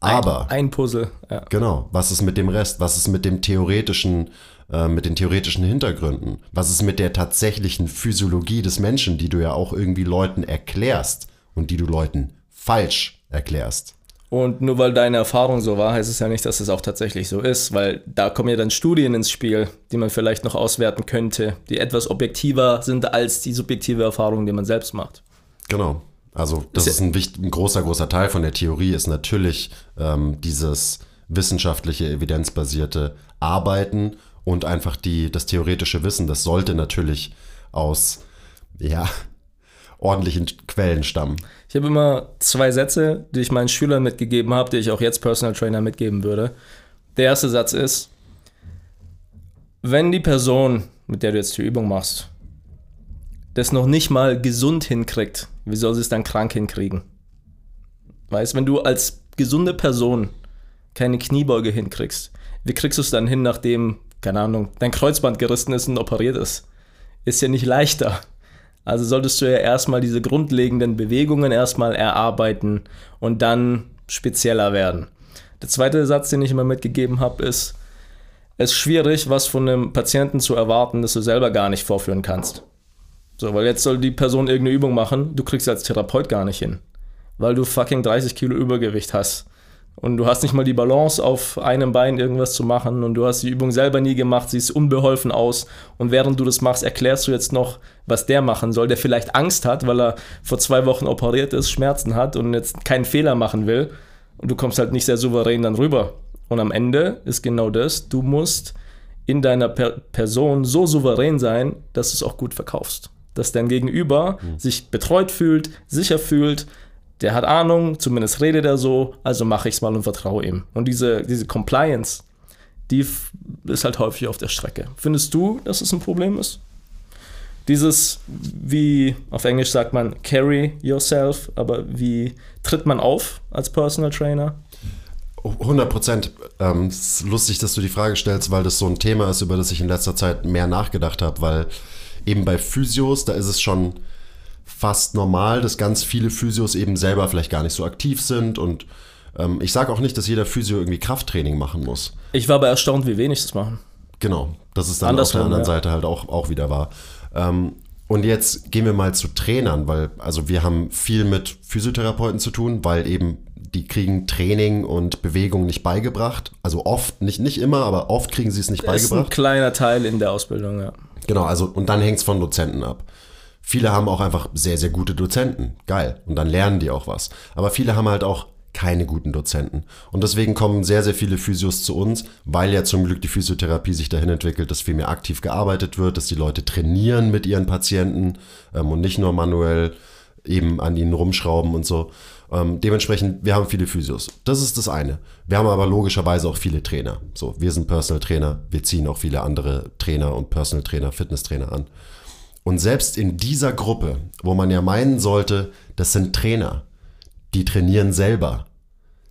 Aber. Ein, ein Puzzle, ja. Genau. Was ist mit dem Rest? Was ist mit dem theoretischen äh, mit den theoretischen Hintergründen? Was ist mit der tatsächlichen Physiologie des Menschen, die du ja auch irgendwie Leuten erklärst und die du Leuten falsch erklärst? Und nur weil deine Erfahrung so war, heißt es ja nicht, dass es auch tatsächlich so ist, weil da kommen ja dann Studien ins Spiel, die man vielleicht noch auswerten könnte, die etwas objektiver sind als die subjektive Erfahrung, die man selbst macht. Genau. Also das ist, ist ein, wichtig, ein, großer, großer Teil von der Theorie, ist natürlich ähm, dieses wissenschaftliche, evidenzbasierte Arbeiten und einfach die, das theoretische Wissen, das sollte natürlich aus, ja, ordentlichen Quellen stammen. Ich habe immer zwei Sätze, die ich meinen Schülern mitgegeben habe, die ich auch jetzt Personal Trainer mitgeben würde. Der erste Satz ist, wenn die Person, mit der du jetzt die Übung machst, das noch nicht mal gesund hinkriegt, wie soll sie es dann krank hinkriegen? Weißt, wenn du als gesunde Person keine Kniebeuge hinkriegst, wie kriegst du es dann hin, nachdem, keine Ahnung, dein Kreuzband gerissen ist und operiert ist? Ist ja nicht leichter. Also solltest du ja erstmal diese grundlegenden Bewegungen erstmal erarbeiten und dann spezieller werden. Der zweite Satz, den ich immer mitgegeben habe, ist, es ist schwierig, was von einem Patienten zu erwarten, das du selber gar nicht vorführen kannst. So, weil jetzt soll die Person irgendeine Übung machen, du kriegst sie als Therapeut gar nicht hin, weil du fucking 30 Kilo Übergewicht hast. Und du hast nicht mal die Balance, auf einem Bein irgendwas zu machen. Und du hast die Übung selber nie gemacht, siehst unbeholfen aus. Und während du das machst, erklärst du jetzt noch, was der machen soll, der vielleicht Angst hat, weil er vor zwei Wochen operiert ist, Schmerzen hat und jetzt keinen Fehler machen will. Und du kommst halt nicht sehr souverän dann rüber. Und am Ende ist genau das, du musst in deiner per Person so souverän sein, dass du es auch gut verkaufst. Dass dein Gegenüber mhm. sich betreut fühlt, sicher fühlt, der hat Ahnung, zumindest redet er so, also mache ich es mal und vertraue ihm. Und diese, diese Compliance, die ist halt häufig auf der Strecke. Findest du, dass es ein Problem ist? Dieses, wie auf Englisch sagt man, carry yourself, aber wie tritt man auf als Personal Trainer? 100 Prozent. Ähm, es ist lustig, dass du die Frage stellst, weil das so ein Thema ist, über das ich in letzter Zeit mehr nachgedacht habe, weil eben bei Physios, da ist es schon fast normal, dass ganz viele Physios eben selber vielleicht gar nicht so aktiv sind und ähm, ich sage auch nicht, dass jeder Physio irgendwie Krafttraining machen muss. Ich war aber erstaunt, wie wenig das machen. Genau, das ist dann Andersrum, auf der anderen ja. Seite halt auch, auch wieder wahr. Ähm, und jetzt gehen wir mal zu Trainern, weil also wir haben viel mit Physiotherapeuten zu tun, weil eben die kriegen Training und Bewegung nicht beigebracht. Also oft, nicht, nicht immer, aber oft kriegen sie es nicht das beigebracht. Das ist ein kleiner Teil in der Ausbildung, ja. Genau, also und dann hängt es von Dozenten ab. Viele haben auch einfach sehr, sehr gute Dozenten. Geil. Und dann lernen die auch was. Aber viele haben halt auch keine guten Dozenten. Und deswegen kommen sehr, sehr viele Physios zu uns, weil ja zum Glück die Physiotherapie sich dahin entwickelt, dass viel mehr aktiv gearbeitet wird, dass die Leute trainieren mit ihren Patienten ähm, und nicht nur manuell eben an ihnen rumschrauben und so. Ähm, dementsprechend, wir haben viele Physios. Das ist das eine. Wir haben aber logischerweise auch viele Trainer. So, wir sind Personal Trainer, wir ziehen auch viele andere Trainer und Personal Trainer, Fitnesstrainer an. Und selbst in dieser Gruppe, wo man ja meinen sollte, das sind Trainer, die trainieren selber.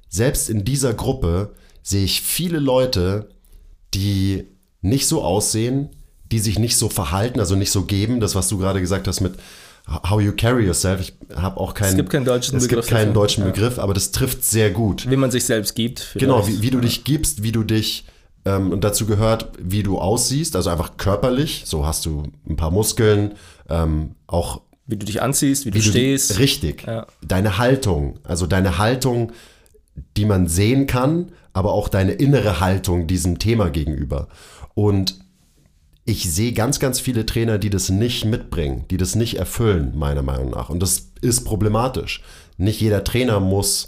Selbst in dieser Gruppe sehe ich viele Leute, die nicht so aussehen, die sich nicht so verhalten, also nicht so geben, das was du gerade gesagt hast mit how you carry yourself. Ich habe auch keinen. Es gibt keinen deutschen es Begriff. Es gibt keinen deutschen Begriff, aber das trifft sehr gut. Wie man sich selbst gibt. Vielleicht. Genau, wie, wie du dich gibst, wie du dich ähm, und dazu gehört, wie du aussiehst, also einfach körperlich. So hast du ein paar Muskeln, ähm, auch wie du dich anziehst, wie, wie du stehst. Du, richtig. Ja. Deine Haltung, also deine Haltung, die man sehen kann, aber auch deine innere Haltung diesem Thema gegenüber. Und ich sehe ganz, ganz viele Trainer, die das nicht mitbringen, die das nicht erfüllen, meiner Meinung nach. Und das ist problematisch. Nicht jeder Trainer muss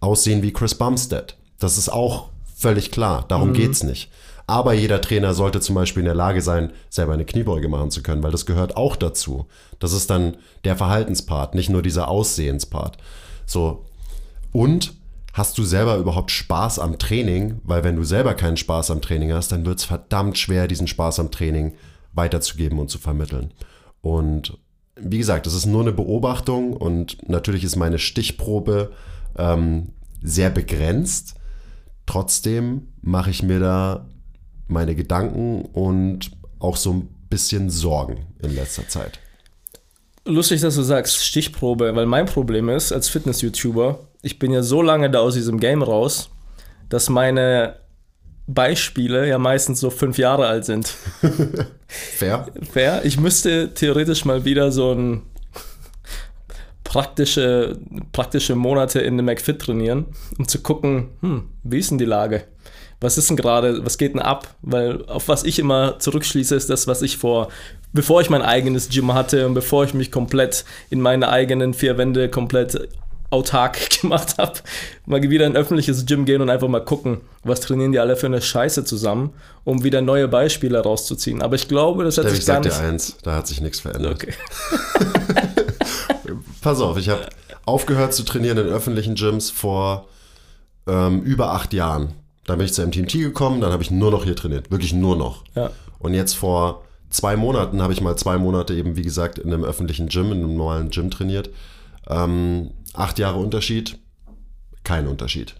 aussehen wie Chris Bumstead. Das ist auch Völlig klar, darum mhm. geht's nicht. Aber jeder Trainer sollte zum Beispiel in der Lage sein, selber eine Kniebeuge machen zu können, weil das gehört auch dazu. Das ist dann der Verhaltenspart, nicht nur dieser Aussehenspart. So. Und hast du selber überhaupt Spaß am Training? Weil wenn du selber keinen Spaß am Training hast, dann wird es verdammt schwer, diesen Spaß am Training weiterzugeben und zu vermitteln. Und wie gesagt, das ist nur eine Beobachtung und natürlich ist meine Stichprobe ähm, sehr begrenzt. Trotzdem mache ich mir da meine Gedanken und auch so ein bisschen Sorgen in letzter Zeit. Lustig, dass du sagst Stichprobe, weil mein Problem ist, als Fitness-YouTuber, ich bin ja so lange da aus diesem Game raus, dass meine Beispiele ja meistens so fünf Jahre alt sind. (laughs) Fair. Fair. Ich müsste theoretisch mal wieder so ein praktische, praktische Monate in dem McFit trainieren, um zu gucken, hm, wie ist denn die Lage? Was ist denn gerade, was geht denn ab? Weil auf was ich immer zurückschließe, ist das, was ich vor, bevor ich mein eigenes Gym hatte und bevor ich mich komplett in meine eigenen vier Wände komplett autark (laughs) gemacht habe, mal wieder in ein öffentliches Gym gehen und einfach mal gucken, was trainieren die alle für eine Scheiße zusammen, um wieder neue Beispiele rauszuziehen. Aber ich glaube, das hat Stell, sich gar nicht... Ich dir eins, da hat sich nichts verändert. Okay. (laughs) Pass auf, ich habe aufgehört zu trainieren in öffentlichen Gyms vor ähm, über acht Jahren. Dann bin ich zur MTMT gekommen, dann habe ich nur noch hier trainiert. Wirklich nur noch. Ja. Und jetzt vor zwei Monaten habe ich mal zwei Monate eben, wie gesagt, in einem öffentlichen Gym, in einem normalen Gym trainiert. Ähm, acht Jahre Unterschied, kein Unterschied,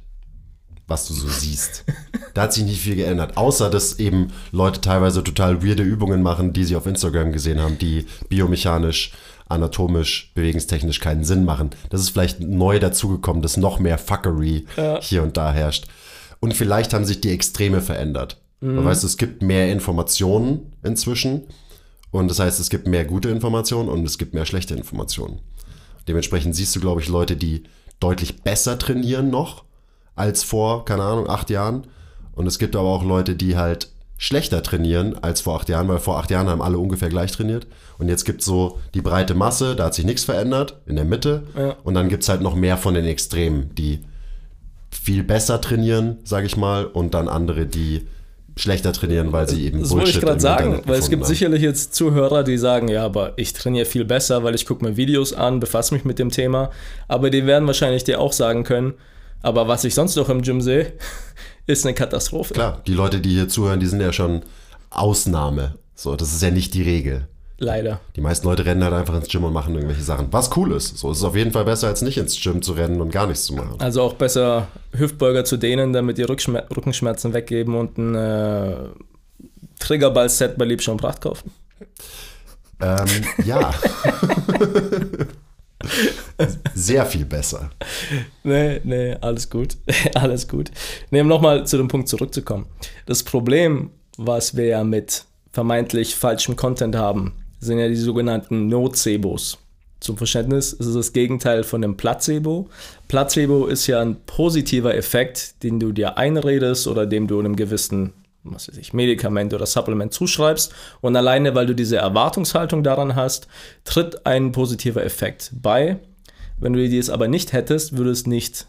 was du so siehst. (laughs) Da hat sich nicht viel geändert, außer dass eben Leute teilweise total weirde Übungen machen, die sie auf Instagram gesehen haben, die biomechanisch, anatomisch, bewegungstechnisch keinen Sinn machen. Das ist vielleicht neu dazugekommen, dass noch mehr Fuckery Ja. hier und da herrscht. Und vielleicht haben sich die Extreme verändert. Man weiß, es gibt mehr Informationen inzwischen. Und das heißt, es gibt mehr gute Informationen und es gibt mehr schlechte Informationen. Dementsprechend siehst du, glaube ich, Leute, die deutlich besser trainieren noch als vor, keine Ahnung, acht Jahren. Und es gibt aber auch Leute, die halt schlechter trainieren als vor acht Jahren, weil vor acht Jahren haben alle ungefähr gleich trainiert. Und jetzt gibt es so die breite Masse, da hat sich nichts verändert, in der Mitte. Ja. Und dann gibt es halt noch mehr von den Extremen, die viel besser trainieren, sage ich mal, und dann andere, die schlechter trainieren, weil sie eben Das wollte ich Bullshit gerade sagen, Internet weil es gibt haben. sicherlich jetzt Zuhörer, die sagen, ja, aber ich trainiere viel besser, weil ich gucke mir Videos an, befasse mich mit dem Thema. Aber die werden wahrscheinlich dir auch sagen können, aber was ich sonst noch im Gym sehe, ist eine Katastrophe. Klar, die Leute, die hier zuhören, die sind ja schon Ausnahme. So, das ist ja nicht die Regel. Leider. Die meisten Leute rennen halt einfach ins Gym und machen irgendwelche Sachen. Was cool ist. So, es ist auf jeden Fall besser, als nicht ins Gym zu rennen und gar nichts zu machen. Also auch besser Hüftbeuger zu dehnen, damit die Rückschmer Rückenschmerzen weggeben und ein äh, Triggerball-Set bei Liebscher und Pracht kaufen. Ähm, ja. (laughs) (laughs) (laughs) Sehr viel besser. Nee, nee, alles gut. (laughs) alles gut. Nee, um nochmal zu dem Punkt zurückzukommen. Das Problem, was wir ja mit vermeintlich falschem Content haben, sind ja die sogenannten Nocebos. Zum Verständnis ist es das Gegenteil von dem Placebo. Placebo ist ja ein positiver Effekt, den du dir einredest oder dem du einem gewissen was weiß ich, Medikament oder Supplement zuschreibst. Und alleine, weil du diese Erwartungshaltung daran hast, tritt ein positiver Effekt bei. Wenn du dies aber nicht hättest, würde es nicht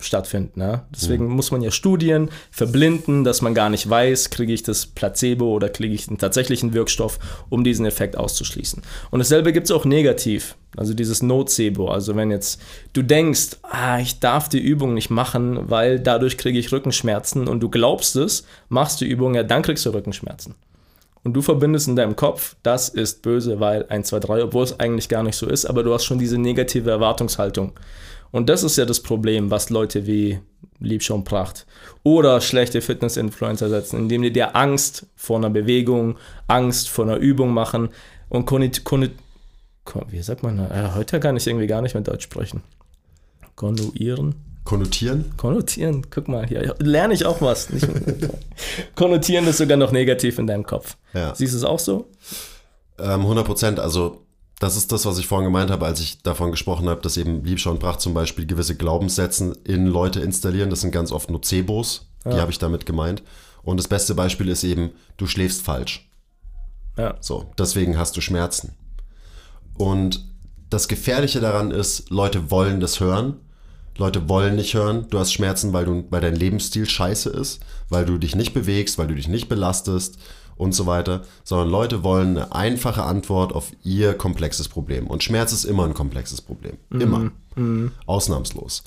stattfinden. Ja? Deswegen muss man ja Studien verblinden, dass man gar nicht weiß, kriege ich das Placebo oder kriege ich einen tatsächlichen Wirkstoff, um diesen Effekt auszuschließen. Und dasselbe gibt es auch negativ, also dieses Nocebo. Also wenn jetzt du denkst, ah, ich darf die Übung nicht machen, weil dadurch kriege ich Rückenschmerzen und du glaubst es, machst die Übung, ja, dann kriegst du Rückenschmerzen. Und du verbindest in deinem Kopf, das ist böse, weil 1, 2, 3, obwohl es eigentlich gar nicht so ist, aber du hast schon diese negative Erwartungshaltung. Und das ist ja das Problem, was Leute wie Liebscher und Pracht oder schlechte Fitness-Influencer setzen, indem die dir Angst vor einer Bewegung, Angst vor einer Übung machen und konnit, konnit, kon, wie sagt man, äh, heute kann ich irgendwie gar nicht mehr Deutsch sprechen. Konnuieren? Konnotieren? Konnotieren, guck mal hier, lerne ich auch was. (laughs) Konnotieren ist sogar noch negativ in deinem Kopf. Ja. Siehst du es auch so? Ähm, 100 Prozent. Also, das ist das, was ich vorhin gemeint habe, als ich davon gesprochen habe, dass eben Liebscher und Pracht zum Beispiel gewisse Glaubenssätze in Leute installieren. Das sind ganz oft Nocebos. Die habe ich damit gemeint. Und das beste Beispiel ist eben, du schläfst falsch. Ja. So, deswegen hast du Schmerzen. Und das Gefährliche daran ist, Leute wollen das hören. Leute wollen nicht hören, du hast Schmerzen, weil, du, weil dein Lebensstil scheiße ist, weil du dich nicht bewegst, weil du dich nicht belastest und so weiter, sondern Leute wollen eine einfache Antwort auf ihr komplexes Problem. Und Schmerz ist immer ein komplexes Problem. Immer. Ausnahmslos.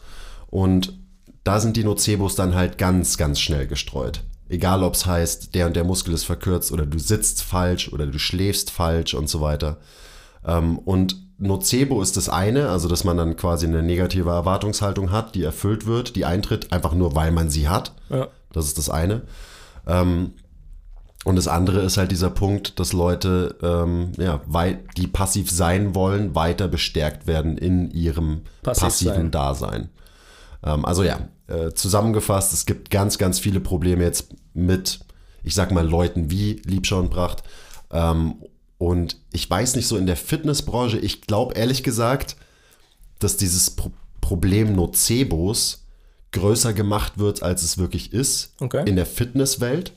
Und da sind die Nocebos dann halt ganz, ganz schnell gestreut. Egal, ob es heißt, der und der Muskel ist verkürzt oder du sitzt falsch oder du schläfst falsch und so weiter. Ähm, und Nocebo ist das eine, also dass man dann quasi eine negative Erwartungshaltung hat, die erfüllt wird, die eintritt, einfach nur weil man sie hat. Ja. Das ist das eine. Ähm, und das andere ist halt dieser Punkt, dass Leute, ähm, ja, wei- die passiv sein wollen, weiter bestärkt werden in ihrem Passiv passiven sein. Dasein. Ähm, also ja, äh, zusammengefasst, es gibt ganz, ganz viele Probleme jetzt mit, ich sag mal, Leuten wie Liebscher und Pracht. Ähm, und ich weiß nicht so in der Fitnessbranche, ich glaube ehrlich gesagt, dass dieses Pro Problem Nocebos größer gemacht wird, als es wirklich ist Okay. in der Fitnesswelt.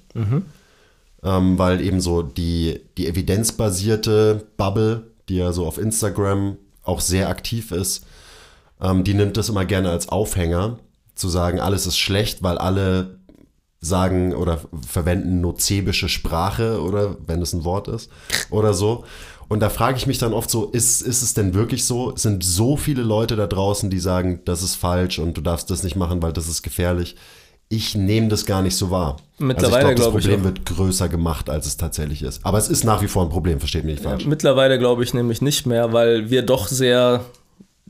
Ähm, weil eben so die, die evidenzbasierte Bubble, die ja so auf Instagram auch sehr aktiv ist, ähm, die nimmt das immer gerne als Aufhänger, zu sagen, alles ist schlecht, weil alle sagen oder verwenden nozebische Sprache oder wenn es ein Wort ist oder so. Und da frage ich mich dann oft so, ist, ist es denn wirklich so? Es sind so viele Leute da draußen, die sagen, das ist falsch und du darfst das nicht machen, weil das ist gefährlich. Ich nehme das gar nicht so wahr. Mittlerweile also ich glaube glaub, ich das Problem auch. wird größer gemacht, als es tatsächlich ist. Aber es ist nach wie vor ein Problem, versteht mich nicht falsch. Mittlerweile glaube ich nämlich nicht mehr, weil wir doch sehr,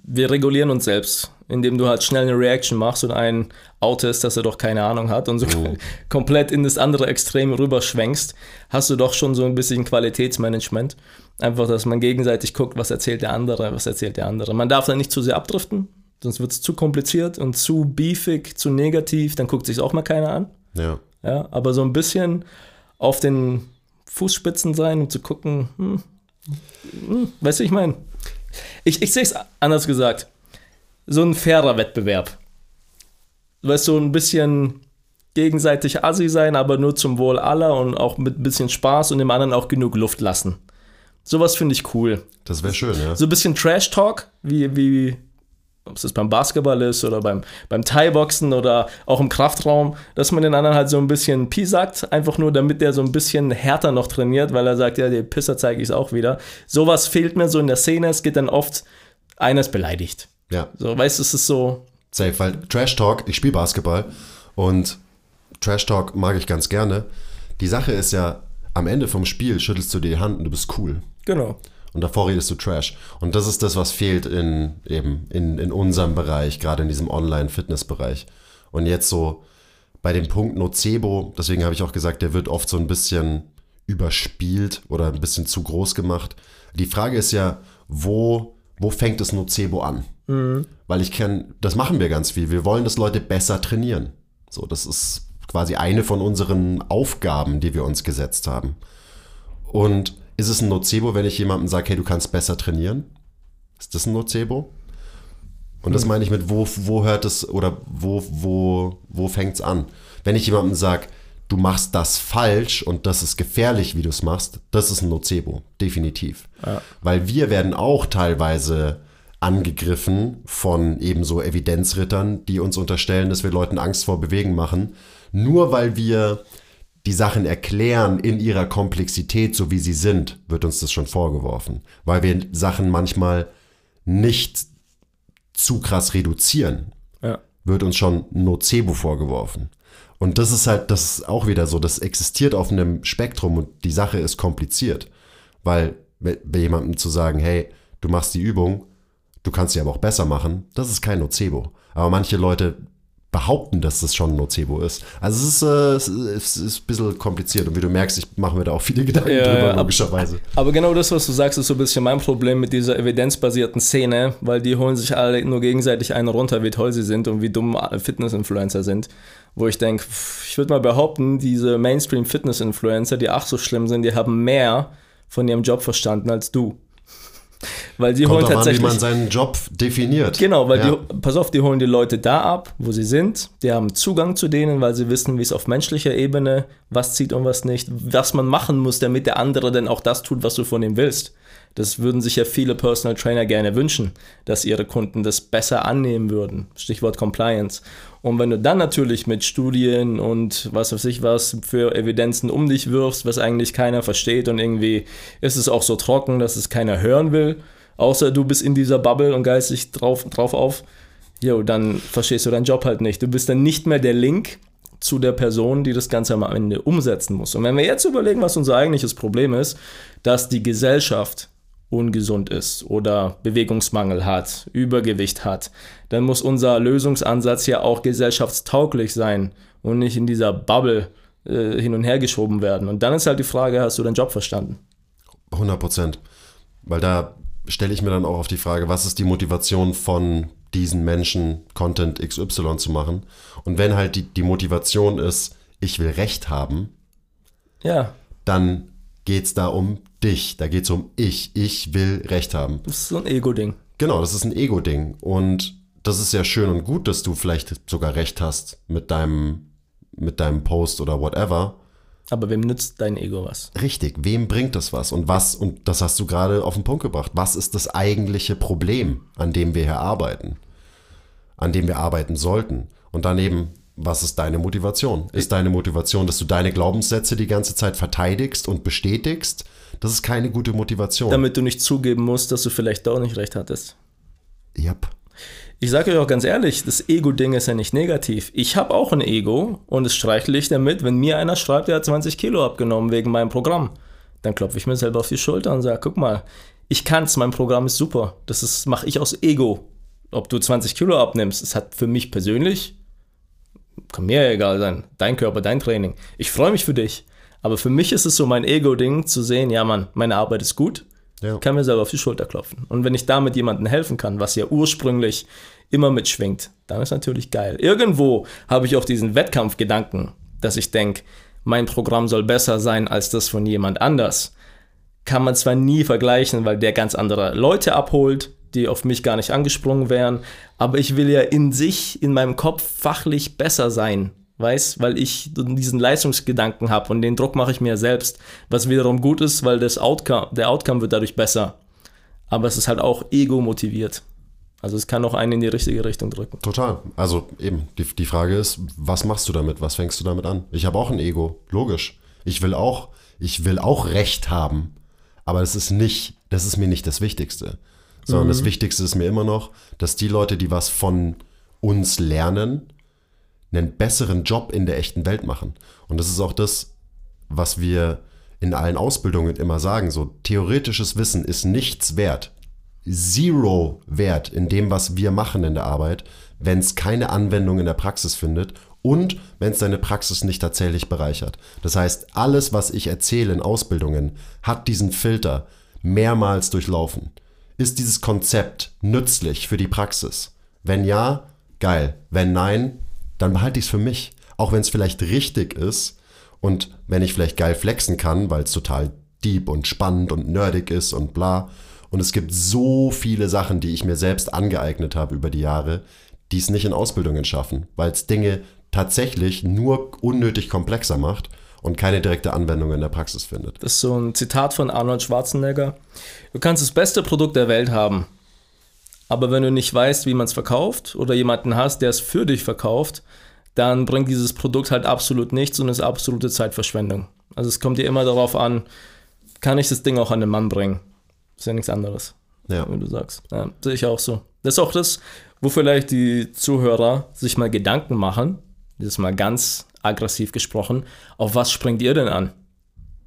wir regulieren uns selbst, indem du halt schnell eine Reaction machst und einen outest, dass er doch keine Ahnung hat und so (laughs) komplett in das andere Extrem rüberschwenkst, hast du doch schon so ein bisschen Qualitätsmanagement. Einfach, dass man gegenseitig guckt, was erzählt der andere, was erzählt der andere. Man darf da nicht zu sehr abdriften, sonst wird es zu kompliziert und zu beefig, zu negativ, dann guckt sich auch mal keiner an. Ja. Ja, aber so ein bisschen auf den Fußspitzen sein und zu gucken, hm, hm, weißt du, ich meine, ich, ich sehe es anders gesagt, so ein fairer Wettbewerb. Weißt du, ein bisschen gegenseitig assi sein, aber nur zum Wohl aller und auch mit ein bisschen Spaß und dem anderen auch genug Luft lassen. Sowas finde ich cool. Das wäre schön, ja. So ein bisschen Trash-Talk, wie, wie ob es das beim Basketball ist oder beim, beim Thai-Boxen oder auch im Kraftraum, dass man den anderen halt so ein bisschen Pi sagt, einfach nur damit der so ein bisschen härter noch trainiert, weil er sagt, ja, die Pisser zeige ich es auch wieder. Sowas fehlt mir so in der Szene, es geht dann oft, einer ist beleidigt. Ja. So, weißt du, es ist so, Safe, weil Trash Talk, ich spiele Basketball und Trash Talk mag ich ganz gerne. Die Sache ist ja, am Ende vom Spiel schüttelst du dir die Hand und du bist cool. genau. Und davor redest du Trash. Und das ist das, was fehlt in, eben in, in unserem Bereich, gerade in diesem Online-Fitness-Bereich. Und jetzt so bei dem Punkt Nocebo, deswegen habe ich auch gesagt, der wird oft so ein bisschen überspielt oder ein bisschen zu groß gemacht. Die Frage ist ja, wo, wo fängt das Nocebo an? Weil ich kann, das machen wir ganz viel. Wir wollen, dass Leute besser trainieren. So, das ist quasi eine von unseren Aufgaben, die wir uns gesetzt haben. Und ist es ein Nocebo, wenn ich jemandem sage, hey, du kannst besser trainieren? Ist das ein Nocebo? Und das meine ich mit, wo, wo hört es oder wo, wo, wo fängt es an? Wenn ich jemandem sage, du machst das falsch und das ist gefährlich, wie du es machst, das ist ein Nocebo, definitiv. Weil wir werden auch teilweise angegriffen von ebenso Evidenzrittern, die uns unterstellen, dass wir Leuten Angst vor Bewegen machen, nur weil wir die Sachen erklären in ihrer Komplexität, so wie sie sind, wird uns das schon vorgeworfen. Weil wir Sachen manchmal nicht zu krass reduzieren, Ja. wird uns schon Nocebo vorgeworfen. Und das ist halt, das ist auch wieder so, das existiert auf einem Spektrum und die Sache ist kompliziert. Weil bei jemandem zu sagen, hey, du machst die Übung, du kannst sie aber auch besser machen, das ist kein Nocebo. Aber manche Leute behaupten, dass das schon ein Nocebo ist. Also es ist, äh, es ist, ein bisschen kompliziert und wie du merkst, ich mache mir da auch viele (laughs) Gedanken Ja, drüber, ab- logischerweise. Aber genau das, was du sagst, ist so ein bisschen mein Problem mit dieser evidenzbasierten Szene, weil die holen sich alle nur gegenseitig einen runter, wie toll sie sind und wie dumm Fitness-Influencer sind. Wo ich denke, ich würde mal behaupten, diese Mainstream-Fitness-Influencer, die ach so schlimm sind, die haben mehr von ihrem Job verstanden als du. Weil die Kommt holen drauf an, wie tatsächlich. man seinen Job definiert. Genau, weil Ja. die, pass auf, die holen die Leute da ab, wo sie sind. Die haben Zugang zu denen, weil sie wissen, wie es auf menschlicher Ebene, was zieht und was nicht, was man machen muss, damit der andere dann auch das tut, was du von ihm willst. Das würden sich ja viele Personal Trainer gerne wünschen, dass ihre Kunden das besser annehmen würden. Stichwort Compliance. Und wenn du dann natürlich mit Studien und was weiß ich was für Evidenzen um dich wirfst, was eigentlich keiner versteht und irgendwie ist es auch so trocken, dass es keiner hören will, außer du bist in dieser Bubble und geistig drauf, drauf auf, jo, dann verstehst du deinen Job halt nicht. Du bist dann nicht mehr der Link zu der Person, die das Ganze am Ende umsetzen muss. Und wenn wir jetzt überlegen, was unser eigentliches Problem ist, dass die Gesellschaft ungesund ist oder Bewegungsmangel hat, Übergewicht hat, dann muss unser Lösungsansatz ja auch gesellschaftstauglich sein und nicht in dieser Bubble äh, hin und her geschoben werden. Und dann ist halt die Frage, hast du deinen Job verstanden? 100 Prozent. Weil da stelle ich mir dann auch auf die Frage, was ist die Motivation von diesen Menschen, Content XY zu machen? Und wenn halt die, die Motivation ist, ich will Recht haben, Ja, dann geht es da um dich. Da geht es um ich. Ich will Recht haben. das ist so ein Ego-Ding. Genau, das ist ein Ego-Ding. Und das ist ja schön und gut, dass du vielleicht sogar Recht hast mit deinem, mit deinem Post oder whatever. Aber wem nützt dein Ego was? Richtig, wem bringt das was? Und was, und das hast du gerade auf den Punkt gebracht, was ist das eigentliche Problem, an dem wir hier arbeiten? An dem wir arbeiten sollten? Und daneben, was ist deine Motivation? Ist deine Motivation, dass du deine Glaubenssätze die ganze Zeit verteidigst und bestätigst? Das ist keine gute Motivation. Damit du nicht zugeben musst, dass du vielleicht doch nicht recht hattest. Yep. Ich sage euch auch ganz ehrlich, das Ego-Ding ist ja nicht negativ. Ich habe auch ein Ego und es streichle ich damit, wenn mir einer schreibt, er hat 20 Kilo abgenommen wegen meinem Programm. Dann klopfe ich mir selber auf die Schulter und sage, guck mal, ich kann's, mein Programm ist super. Das mache ich aus Ego. Ob du 20 Kilo abnimmst, das hat für mich persönlich, kann mir ja egal sein. Dein Körper, dein Training. Ich freue mich für dich. Aber für mich ist es so mein Ego-Ding zu sehen, ja Mann, meine Arbeit ist gut. Ja. kann mir selber auf die Schulter klopfen. Und wenn ich damit jemandem helfen kann, was ja ursprünglich immer mitschwingt, dann ist natürlich geil. Irgendwo habe ich auch diesen Wettkampfgedanken, dass ich denke, mein Programm soll besser sein als das von jemand anders. Kann man zwar nie vergleichen, weil der ganz andere Leute abholt, die auf mich gar nicht angesprungen wären, aber ich will ja in sich, in meinem Kopf fachlich besser sein weiß, weil ich diesen Leistungsgedanken habe und den Druck mache ich mir selbst, was wiederum gut ist, weil das Outcome, der Outcome wird dadurch besser. Aber es ist halt auch ego motiviert. Also es kann auch einen in die richtige Richtung drücken. Total. Also eben, die, die Frage ist, was machst du damit? Was fängst du damit an? Ich habe auch ein Ego, logisch. Ich will auch, ich will auch Recht haben, aber das ist nicht, das ist mir nicht das Wichtigste. Sondern mhm. das Wichtigste ist mir immer noch, dass die Leute, die was von uns lernen, einen besseren Job in der echten Welt machen. Und das ist auch das, was wir in allen Ausbildungen immer sagen. So theoretisches Wissen ist nichts wert. Zero wert in dem, was wir machen in der Arbeit, wenn es keine Anwendung in der Praxis findet und wenn es deine Praxis nicht tatsächlich bereichert. Das heißt, alles, was ich erzähle in Ausbildungen, hat diesen Filter mehrmals durchlaufen. Ist dieses Konzept nützlich für die Praxis? Wenn ja, geil. Wenn nein, dann behalte ich es für mich. Auch wenn es vielleicht richtig ist und wenn ich vielleicht geil flexen kann, weil es total deep und spannend und nerdig ist und bla. Und es gibt so viele Sachen, die ich mir selbst angeeignet habe über die Jahre, die es nicht in Ausbildungen schaffen, weil es Dinge tatsächlich nur unnötig komplexer macht und keine direkte Anwendung in der Praxis findet. Das ist so ein Zitat von Arnold Schwarzenegger. Du kannst das beste Produkt der Welt haben, aber wenn du nicht weißt, wie man es verkauft oder jemanden hast, der es für dich verkauft, dann bringt dieses Produkt halt absolut nichts und ist absolute Zeitverschwendung. Also es kommt dir immer darauf an, kann ich das Ding auch an den Mann bringen? Ist ja nichts anderes, ja. wie du sagst. Ja, sehe ich auch so. Das ist auch das, wo vielleicht die Zuhörer sich mal Gedanken machen, das ist mal ganz aggressiv gesprochen, auf was springt ihr denn an?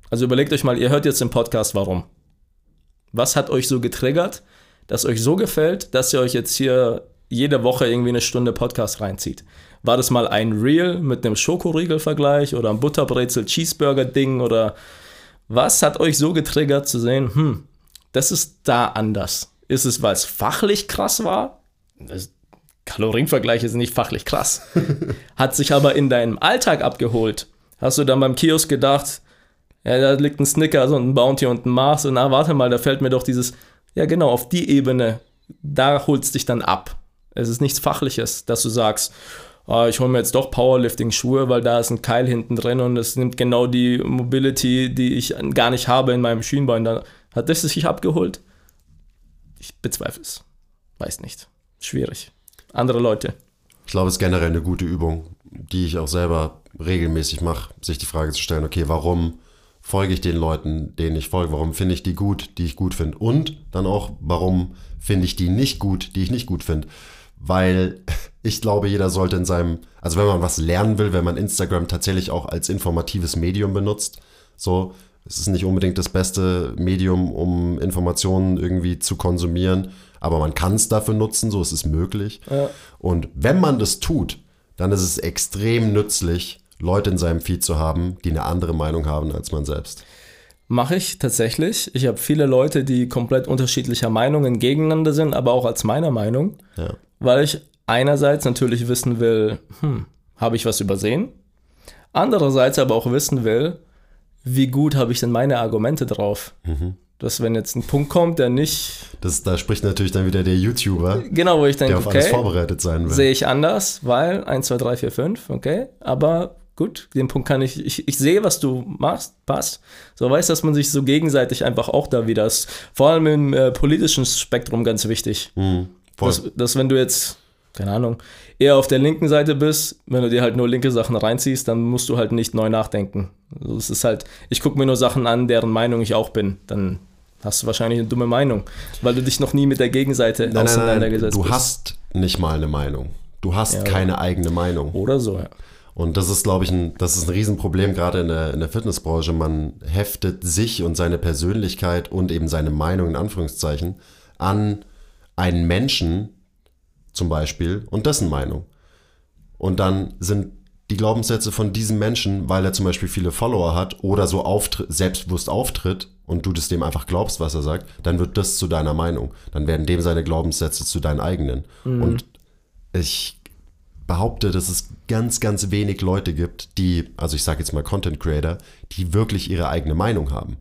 Also überlegt euch mal, ihr hört jetzt den Podcast, warum? Was hat euch so getriggert? Das euch so gefällt, dass ihr euch jetzt hier jede Woche irgendwie eine Stunde Podcast reinzieht. War das mal ein Reel mit einem Schokoriegel-Vergleich oder ein Butterbrezel-Cheeseburger-Ding oder was hat euch so getriggert zu sehen, hm, das ist da anders? Ist es, weil es fachlich krass war? Das Kalorienvergleich ist nicht fachlich krass. (laughs) hat sich aber in deinem Alltag abgeholt. Hast du dann beim Kiosk gedacht, ja, da liegt ein Snickers und ein Bounty und ein Mars und na, warte mal, da fällt mir doch dieses ja, genau, auf die Ebene, da holst dich dann ab. Es ist nichts Fachliches, dass du sagst, oh, ich hole mir jetzt doch Powerlifting-Schuhe, weil da ist ein Keil hinten drin und es nimmt genau die Mobility, die ich gar nicht habe in meinem Schienbein. Da hat das sich abgeholt? Ich bezweifle es. Weiß nicht. Schwierig. Andere Leute. Ich glaube, es ist generell eine gute Übung, die ich auch selber regelmäßig mache, sich die Frage zu stellen, okay, warum folge ich den Leuten, denen ich folge? Warum finde ich die gut, die ich gut finde? Und dann auch, warum finde ich die nicht gut, die ich nicht gut finde? Weil (laughs) ich glaube, jeder sollte in seinem, also wenn man was lernen will, wenn man Instagram tatsächlich auch als informatives Medium benutzt, so, es ist nicht unbedingt das beste Medium, um Informationen irgendwie zu konsumieren, aber man kann es dafür nutzen, so es ist möglich. Ja. Und wenn man das tut, dann ist es extrem nützlich, Leute in seinem Feed zu haben, die eine andere Meinung haben als man selbst. Mache ich tatsächlich. Ich habe viele Leute, die komplett unterschiedlicher Meinungen gegeneinander sind, aber auch als meiner Meinung. Ja. Weil ich einerseits natürlich wissen will, hm, habe ich was übersehen? Andererseits aber auch wissen will, wie gut habe ich denn meine Argumente drauf? Mhm. Dass wenn jetzt ein Punkt kommt, der nicht. Das, da spricht natürlich dann wieder der YouTuber. Genau, wo ich denke, der auf okay, alles vorbereitet sein will. Sehe ich anders, weil 1, 2, 3, 4, 5, okay. Aber gut, den Punkt kann ich, ich, ich sehe, was du machst, passt. So weiß, dass man sich so gegenseitig einfach auch da wieder ist. Vor allem im äh, politischen Spektrum ganz wichtig. Mhm, dass, dass, wenn du jetzt, keine Ahnung, eher auf der linken Seite bist, wenn du dir halt nur linke Sachen reinziehst, dann musst du halt nicht neu nachdenken. Also es ist halt, ich gucke mir nur Sachen an, deren Meinung ich auch bin. Dann hast du wahrscheinlich eine dumme Meinung, weil du dich noch nie mit der Gegenseite nein, auseinandergesetzt nein, nein, du hast nicht mal eine Meinung. Du hast Ja, keine eigene Meinung. Oder so, ja. Und das ist, glaube ich, ein, das ist ein Riesenproblem gerade in der, in der Fitnessbranche. Man heftet sich und seine Persönlichkeit und eben seine Meinung in Anführungszeichen an einen Menschen zum Beispiel und dessen Meinung. Und dann sind die Glaubenssätze von diesem Menschen, weil er zum Beispiel viele Follower hat oder so auftritt, selbstbewusst auftritt und du das dem einfach glaubst, was er sagt, dann wird das zu deiner Meinung. Dann werden dem seine Glaubenssätze zu deinen eigenen. Und ich behaupte, dass es ganz, ganz wenig Leute gibt, die, also ich sage jetzt mal Content Creator, die wirklich ihre eigene Meinung haben.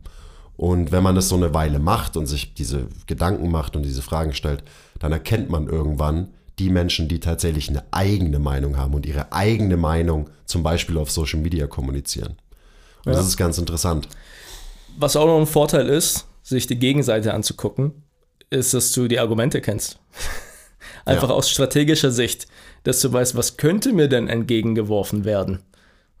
Und wenn man das so eine Weile macht und sich diese Gedanken macht und diese Fragen stellt, dann erkennt man irgendwann die Menschen, die tatsächlich eine eigene Meinung haben und ihre eigene Meinung zum Beispiel auf Social Media kommunizieren. Und Ja. das ist ganz interessant. Was auch noch ein Vorteil ist, sich die Gegenseite anzugucken, ist, dass du die Argumente kennst. Einfach Ja. aus strategischer Sicht, dass du weißt, was könnte mir denn entgegengeworfen werden?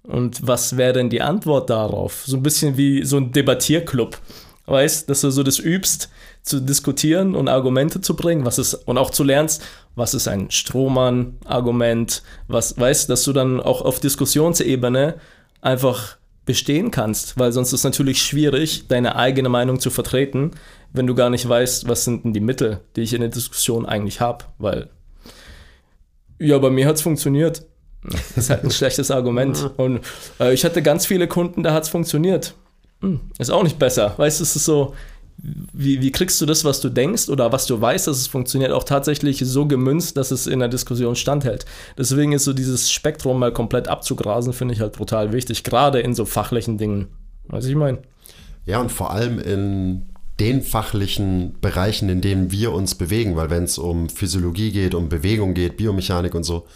Und was wäre denn die Antwort darauf? So ein bisschen wie so ein Debattierclub. Weißt, dass du so das übst, zu diskutieren und Argumente zu bringen, was ist, und auch zu lernst, was ist ein Strohmann-Argument, was, weißt, dass du dann auch auf Diskussionsebene einfach bestehen kannst, weil sonst ist es natürlich schwierig, deine eigene Meinung zu vertreten, wenn du gar nicht weißt, was sind denn die Mittel, die ich in der Diskussion eigentlich habe, weil ja, bei mir hat es funktioniert. Das ist halt ein (laughs) schlechtes Argument. Und äh, ich hatte ganz viele Kunden, da hat es funktioniert. Hm, ist auch nicht besser. Weißt du, es ist so, wie, wie kriegst du das, was du denkst oder was du weißt, dass es funktioniert, auch tatsächlich so gemünzt, dass es in der Diskussion standhält. Deswegen ist so dieses Spektrum mal komplett abzugrasen, finde ich halt brutal wichtig, gerade in so fachlichen Dingen. Weiß ich meine? Ja, und vor allem in den fachlichen Bereichen, in denen wir uns bewegen, weil wenn es um Physiologie geht, um Bewegung geht, Biomechanik und so,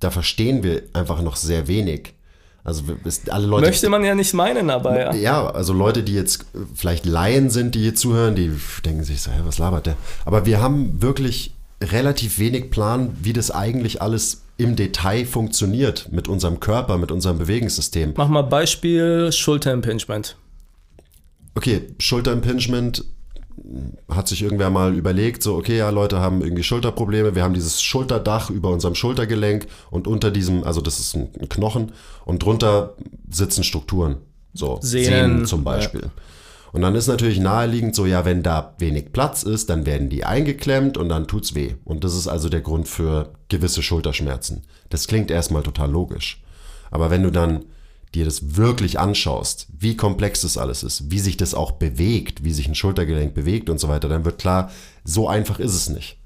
da verstehen wir einfach noch sehr wenig. Also alle Leute. Möchte man ja nicht meinen, aber ja. Ja, also Leute, die jetzt äh, vielleicht Laien sind, die hier zuhören, die denken sich so, hey, was labert der? Aber wir haben wirklich relativ wenig Plan, wie das eigentlich alles im Detail funktioniert mit unserem Körper, mit unserem Bewegungssystem. Mach mal Beispiel Schulterimpingement. Okay, Schulterimpingement hat sich irgendwer mal überlegt, so, okay, ja, Leute haben irgendwie Schulterprobleme, wir haben dieses Schulterdach über unserem Schultergelenk und unter diesem, also das ist ein Knochen und drunter sitzen Strukturen, so Sehnen, zum Beispiel. Und dann ist natürlich naheliegend so, ja, wenn da wenig Platz ist, dann werden die eingeklemmt und dann tut's weh. Und das ist also der Grund für gewisse Schulterschmerzen. Das klingt erstmal total logisch. Aber wenn du dann dir das wirklich anschaust, wie komplex das alles ist, wie sich das auch bewegt, wie sich ein Schultergelenk bewegt und so weiter, dann wird klar, so einfach ist es nicht.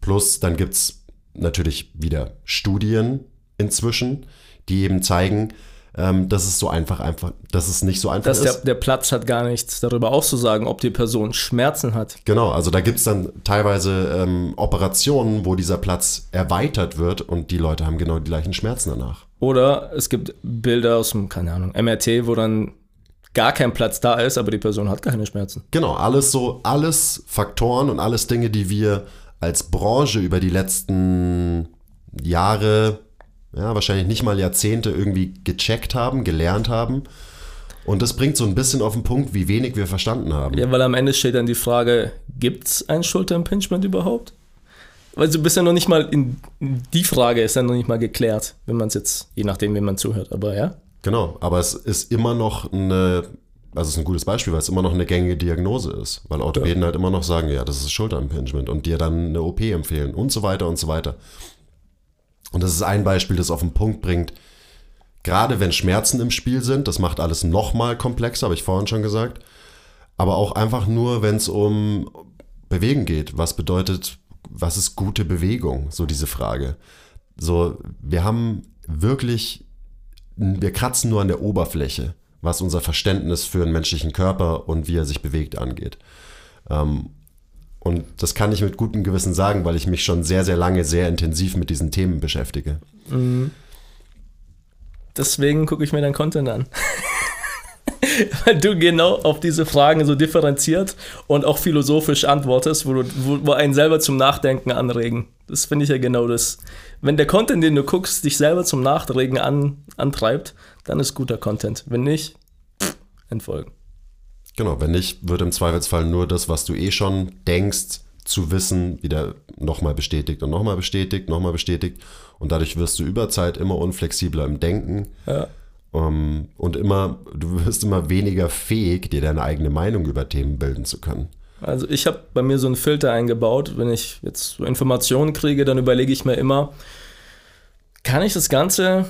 Plus, dann gibt's natürlich wieder Studien inzwischen, die eben zeigen, ähm, dass es so einfach, einfach, dass es nicht so einfach Dass der, ist. der Platz hat gar nichts darüber auszusagen, ob die Person Schmerzen hat. Genau, also da gibt's dann teilweise ähm, Operationen, wo dieser Platz erweitert wird und die Leute haben genau die gleichen Schmerzen danach. Oder es gibt Bilder aus dem, keine Ahnung, MRT, wo dann gar kein Platz da ist, aber die Person hat keine Schmerzen. Genau, alles so, alles Faktoren und alles Dinge, die wir als Branche über die letzten Jahre, ja, wahrscheinlich nicht mal Jahrzehnte irgendwie gecheckt haben, gelernt haben. Und das bringt so ein bisschen auf den Punkt, wie wenig wir verstanden haben. Ja, weil am Ende steht dann die Frage, gibt es ein Schulterimpingement überhaupt? Weil du bist ja noch nicht mal in die Frage ist ja noch nicht mal geklärt, wenn man es jetzt, je nachdem, wie man zuhört, aber ja. Genau, aber es ist immer noch eine, also es ist ein gutes Beispiel, weil es immer noch eine gängige Diagnose ist. Weil Orthopäden halt immer noch sagen, ja, das ist Schulterimpingement und dir dann eine OP empfehlen und so weiter und so weiter. Und das ist ein Beispiel, das auf den Punkt bringt, gerade wenn Schmerzen im Spiel sind, das macht alles nochmal komplexer, habe ich vorhin schon gesagt. Aber auch einfach nur, wenn es um Bewegen geht. Was bedeutet, was ist gute Bewegung? So diese Frage. So, wir haben wirklich wir kratzen nur an der Oberfläche, was unser Verständnis für einen menschlichen Körper und wie er sich bewegt angeht. Ähm, und das kann ich mit gutem Gewissen sagen, weil ich mich schon sehr, sehr lange sehr intensiv mit diesen Themen beschäftige. Deswegen gucke ich mir dein Content an. (laughs) Weil du genau auf diese Fragen so differenziert und auch philosophisch antwortest, wo, du, wo, wo einen selber zum Nachdenken anregen. Das finde ich ja genau das. Wenn der Content, den du guckst, dich selber zum Nachdenken an, antreibt, dann ist guter Content. Wenn nicht, entfolgen. Genau, wenn nicht, wird im Zweifelsfall nur das, was du eh schon denkst, zu wissen, wieder nochmal bestätigt und nochmal bestätigt, nochmal bestätigt. Und dadurch wirst du über Zeit immer unflexibler im Denken. Ja. Um, und immer, du wirst immer weniger fähig, dir deine eigene Meinung über Themen bilden zu können. Also ich habe bei mir so einen Filter eingebaut. Wenn ich jetzt so Informationen kriege, dann überlege ich mir immer, kann ich das Ganze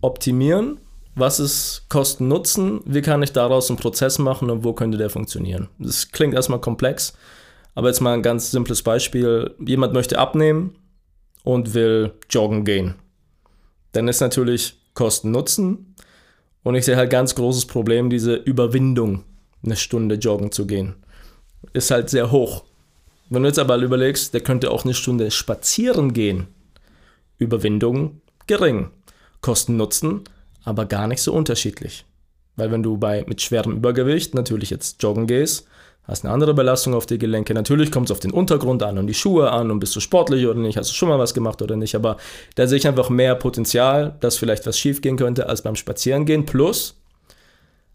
optimieren? Was ist Kosten-Nutzen? Wie kann ich daraus einen Prozess machen und wo könnte der funktionieren? Das klingt erstmal komplex, aber jetzt mal ein ganz simples Beispiel. Jemand möchte abnehmen und will joggen gehen. Dann ist natürlich Kosten-Nutzen und ich sehe halt ganz großes Problem, diese Überwindung, eine Stunde joggen zu gehen. Ist halt sehr hoch. Wenn du jetzt aber überlegst, der könnte auch eine Stunde spazieren gehen. Überwindung gering. Kosten-Nutzen aber gar nicht so unterschiedlich. Weil wenn du bei, mit schwerem Übergewicht natürlich jetzt joggen gehst, hast eine andere Belastung auf die Gelenke. Natürlich kommt es auf den Untergrund an und die Schuhe an und bist du sportlich oder nicht, hast du schon mal was gemacht oder nicht. Aber da sehe ich einfach mehr Potenzial, dass vielleicht was schief gehen könnte, als beim Spazierengehen. Plus,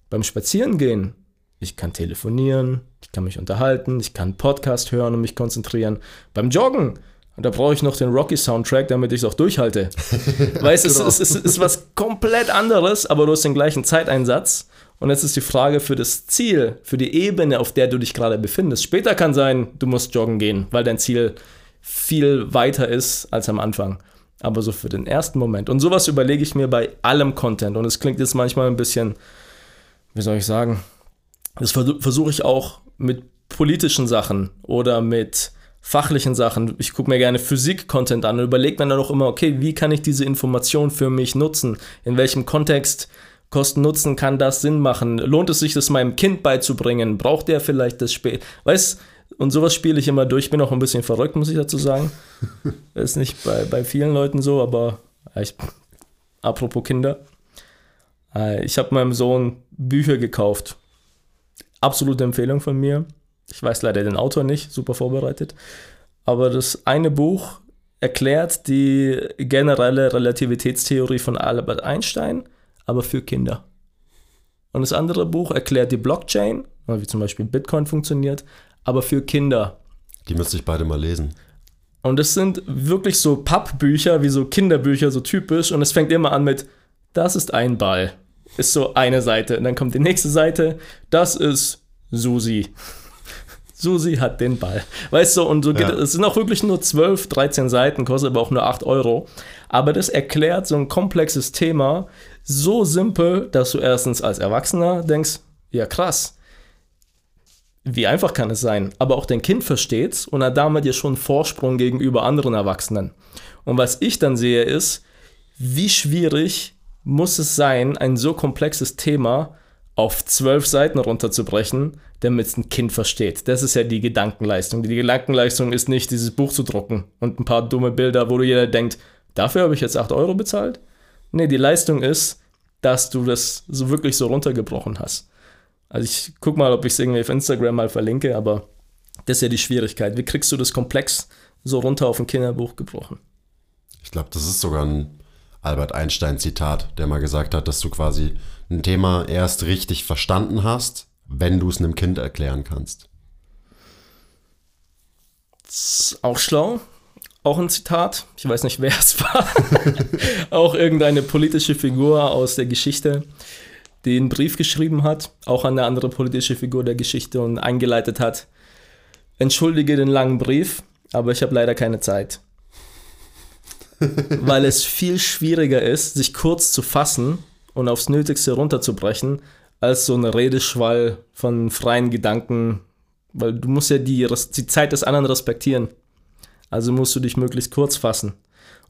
beim Spazierengehen, ich kann telefonieren, ich kann mich unterhalten, ich kann Podcast hören und mich konzentrieren. Beim Joggen, und da brauche ich noch den Rocky-Soundtrack, damit ich es auch durchhalte. (laughs) weißt du, genau. es, es, es ist was komplett anderes, aber du hast den gleichen Zeiteinsatz. Und jetzt ist die Frage für das Ziel, für die Ebene, auf der du dich gerade befindest. Später kann sein, du musst joggen gehen, weil dein Ziel viel weiter ist als am Anfang. Aber so für den ersten Moment. Und sowas überlege ich mir bei allem Content. Und es klingt jetzt manchmal ein bisschen, wie soll ich sagen, das versuche ich auch mit politischen Sachen oder mit fachlichen Sachen. Ich gucke mir gerne Physik-Content an und überlege mir dann auch immer, okay, wie kann ich diese Information für mich nutzen? In welchem Kontext Kosten-Nutzen kann das Sinn machen? Lohnt es sich, das meinem Kind beizubringen? Braucht der vielleicht das Spiel? Weißt und sowas spiele ich immer durch. Ich bin auch ein bisschen verrückt, muss ich dazu sagen. (laughs) Ist nicht bei, bei vielen Leuten so, aber ich, apropos Kinder. Äh, ich habe meinem Sohn Bücher gekauft. Absolute Empfehlung von mir. Ich weiß leider den Autor nicht, super vorbereitet. Aber das eine Buch erklärt die generelle Relativitätstheorie von Albert Einstein, aber für Kinder. Und das andere Buch erklärt die Blockchain, wie zum Beispiel Bitcoin funktioniert, aber für Kinder. Die müsste ich beide mal lesen. Und es sind wirklich so Pappbücher, wie so Kinderbücher, so typisch. Und es fängt immer an mit, das ist ein Ball. Ist so eine Seite. Und dann kommt die nächste Seite, das ist Susi. Susi hat den Ball. Weißt du, und so geht ja. es. sind auch wirklich nur 12, 13 Seiten, kostet aber auch nur 8 Euro. Aber das erklärt so ein komplexes Thema so simpel, dass du erstens als Erwachsener denkst, ja krass, wie einfach kann es sein? Aber auch dein Kind versteht's und hat damit ja schon einen Vorsprung gegenüber anderen Erwachsenen. Und was ich dann sehe ist, wie schwierig muss es sein, ein so komplexes Thema auf zwölf Seiten runterzubrechen, damit es ein Kind versteht. Das ist ja die Gedankenleistung. Die Gedankenleistung ist nicht, dieses Buch zu drucken und ein paar dumme Bilder, wo du jeder denkt, dafür habe ich jetzt 8 Euro bezahlt. Nee, die Leistung ist, dass du das so wirklich so runtergebrochen hast. Also ich guck mal, ob ich es irgendwie auf Instagram mal verlinke, aber das ist ja die Schwierigkeit. Wie kriegst du das komplex so runter auf ein Kinderbuch gebrochen? Ich glaube, das ist sogar ein Albert Einstein-Zitat, der mal gesagt hat, dass du quasi ein Thema erst richtig verstanden hast, wenn du es einem Kind erklären kannst. Das ist auch schlau. Auch ein Zitat. Ich weiß nicht, wer es war. (laughs) auch irgendeine politische Figur aus der Geschichte, die einen Brief geschrieben hat, auch an eine andere politische Figur der Geschichte und eingeleitet hat. Entschuldige den langen Brief, aber ich habe leider keine Zeit. (laughs) Weil es viel schwieriger ist, sich kurz zu fassen und aufs Nötigste runterzubrechen, als so ein Redeschwall von freien Gedanken, weil du musst ja die, die Zeit des anderen respektieren. Also musst du dich möglichst kurz fassen.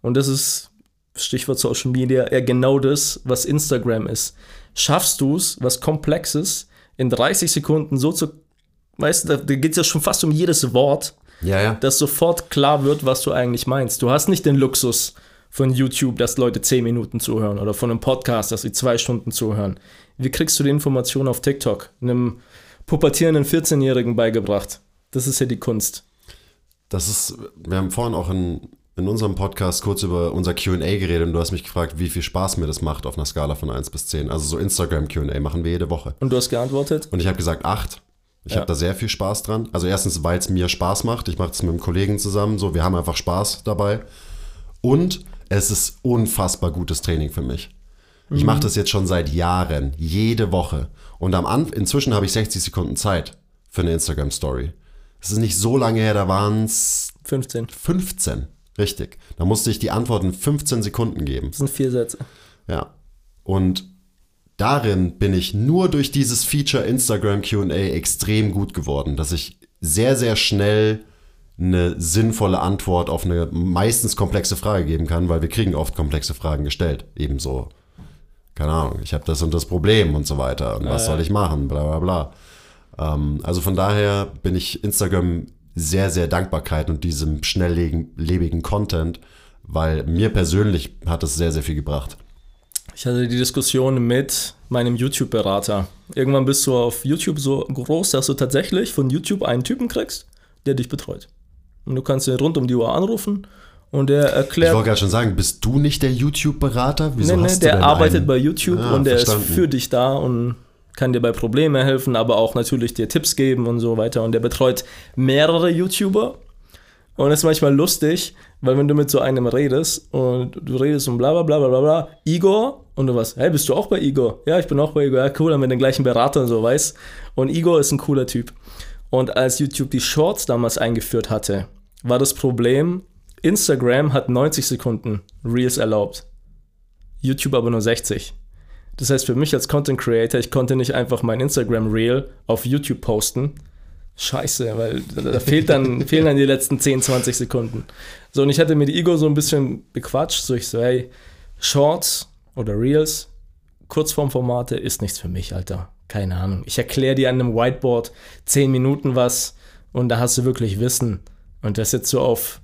Und das ist, Stichwort Social Media, eher genau das, was Instagram ist. Schaffst du es, was Komplexes in 30 Sekunden so zu, weißt du, da geht es ja schon fast um jedes Wort, ja, ja. dass sofort klar wird, was du eigentlich meinst. Du hast nicht den Luxus, von YouTube, dass Leute 10 Minuten zuhören oder von einem Podcast, dass sie zwei Stunden zuhören. Wie kriegst du die Information auf TikTok? Einem pubertierenden 14-Jährigen beigebracht. Das ist ja die Kunst. Das ist, wir haben vorhin auch in, in unserem Podcast kurz über unser QA geredet und du hast mich gefragt, wie viel Spaß mir das macht auf einer Skala von 1 bis 10. Also so Instagram QA machen wir jede Woche. Und du hast geantwortet? Und ich habe gesagt 8. Ich Ja. habe da sehr viel Spaß dran. Also erstens, weil es mir Spaß macht. Ich mache es mit einem Kollegen zusammen. So, wir haben einfach Spaß dabei. Und es ist unfassbar gutes Training für mich. Ich mache das jetzt schon seit Jahren, jede Woche. Und am Anfang, inzwischen habe ich 60 Sekunden Zeit für eine Instagram-Story. Es ist nicht so lange her, da waren es 15. 15. Richtig. Da musste ich die Antwort in 15 Sekunden geben. Das sind vier Sätze. Ja. Und darin bin ich nur durch dieses Feature Instagram QA extrem gut geworden, dass ich sehr, sehr schnell eine sinnvolle Antwort auf eine meistens komplexe Frage geben kann, weil wir kriegen oft komplexe Fragen gestellt. Ebenso, keine Ahnung, ich habe das und das Problem und so weiter. Und was Ja, ja. soll ich machen? Bla bla bla. Ähm, also von daher bin ich Instagram sehr, sehr Dankbarkeit und diesem schnelllebigen Content, weil mir persönlich hat es sehr, sehr viel gebracht. Ich hatte die Diskussion mit meinem YouTube-Berater. Irgendwann bist du auf YouTube so groß, dass du tatsächlich von YouTube einen Typen kriegst, der dich betreut. Und du kannst ihn rund um die Uhr anrufen und der Ich erklärt. wollte gerade schon sagen, bist du nicht der YouTube-Berater? Wieso Nee, nee, der arbeitet einen? bei YouTube Ah, und der verstanden. ist für dich da und kann dir bei Problemen helfen, aber auch natürlich dir Tipps geben und so weiter. Und der betreut mehrere YouTuber. Und das ist manchmal lustig, weil wenn du mit so einem redest und du redest und bla bla bla bla bla Igor und du was, hey, bist du auch bei Igor? Ja, ich bin auch bei Igor. Ja, cool, haben wir den gleichen Berater und so, weißt Und Igor ist ein cooler Typ. Und als YouTube die Shorts damals eingeführt hatte, war das Problem, Instagram hat 90 Sekunden Reels erlaubt. YouTube aber nur 60. Das heißt, für mich als Content Creator, ich konnte nicht einfach mein Instagram Reel auf YouTube posten. Scheiße, weil da, fehlt dann, (laughs) fehlen dann die letzten 10, 20 Sekunden. So, und ich hatte mit Igor so ein bisschen bequatscht, so ich so, hey, Shorts oder Reels, Kurzformformate ist nichts für mich, Alter. Keine Ahnung. Ich erkläre dir an einem Whiteboard 10 Minuten was und da hast du wirklich Wissen. Und das jetzt so auf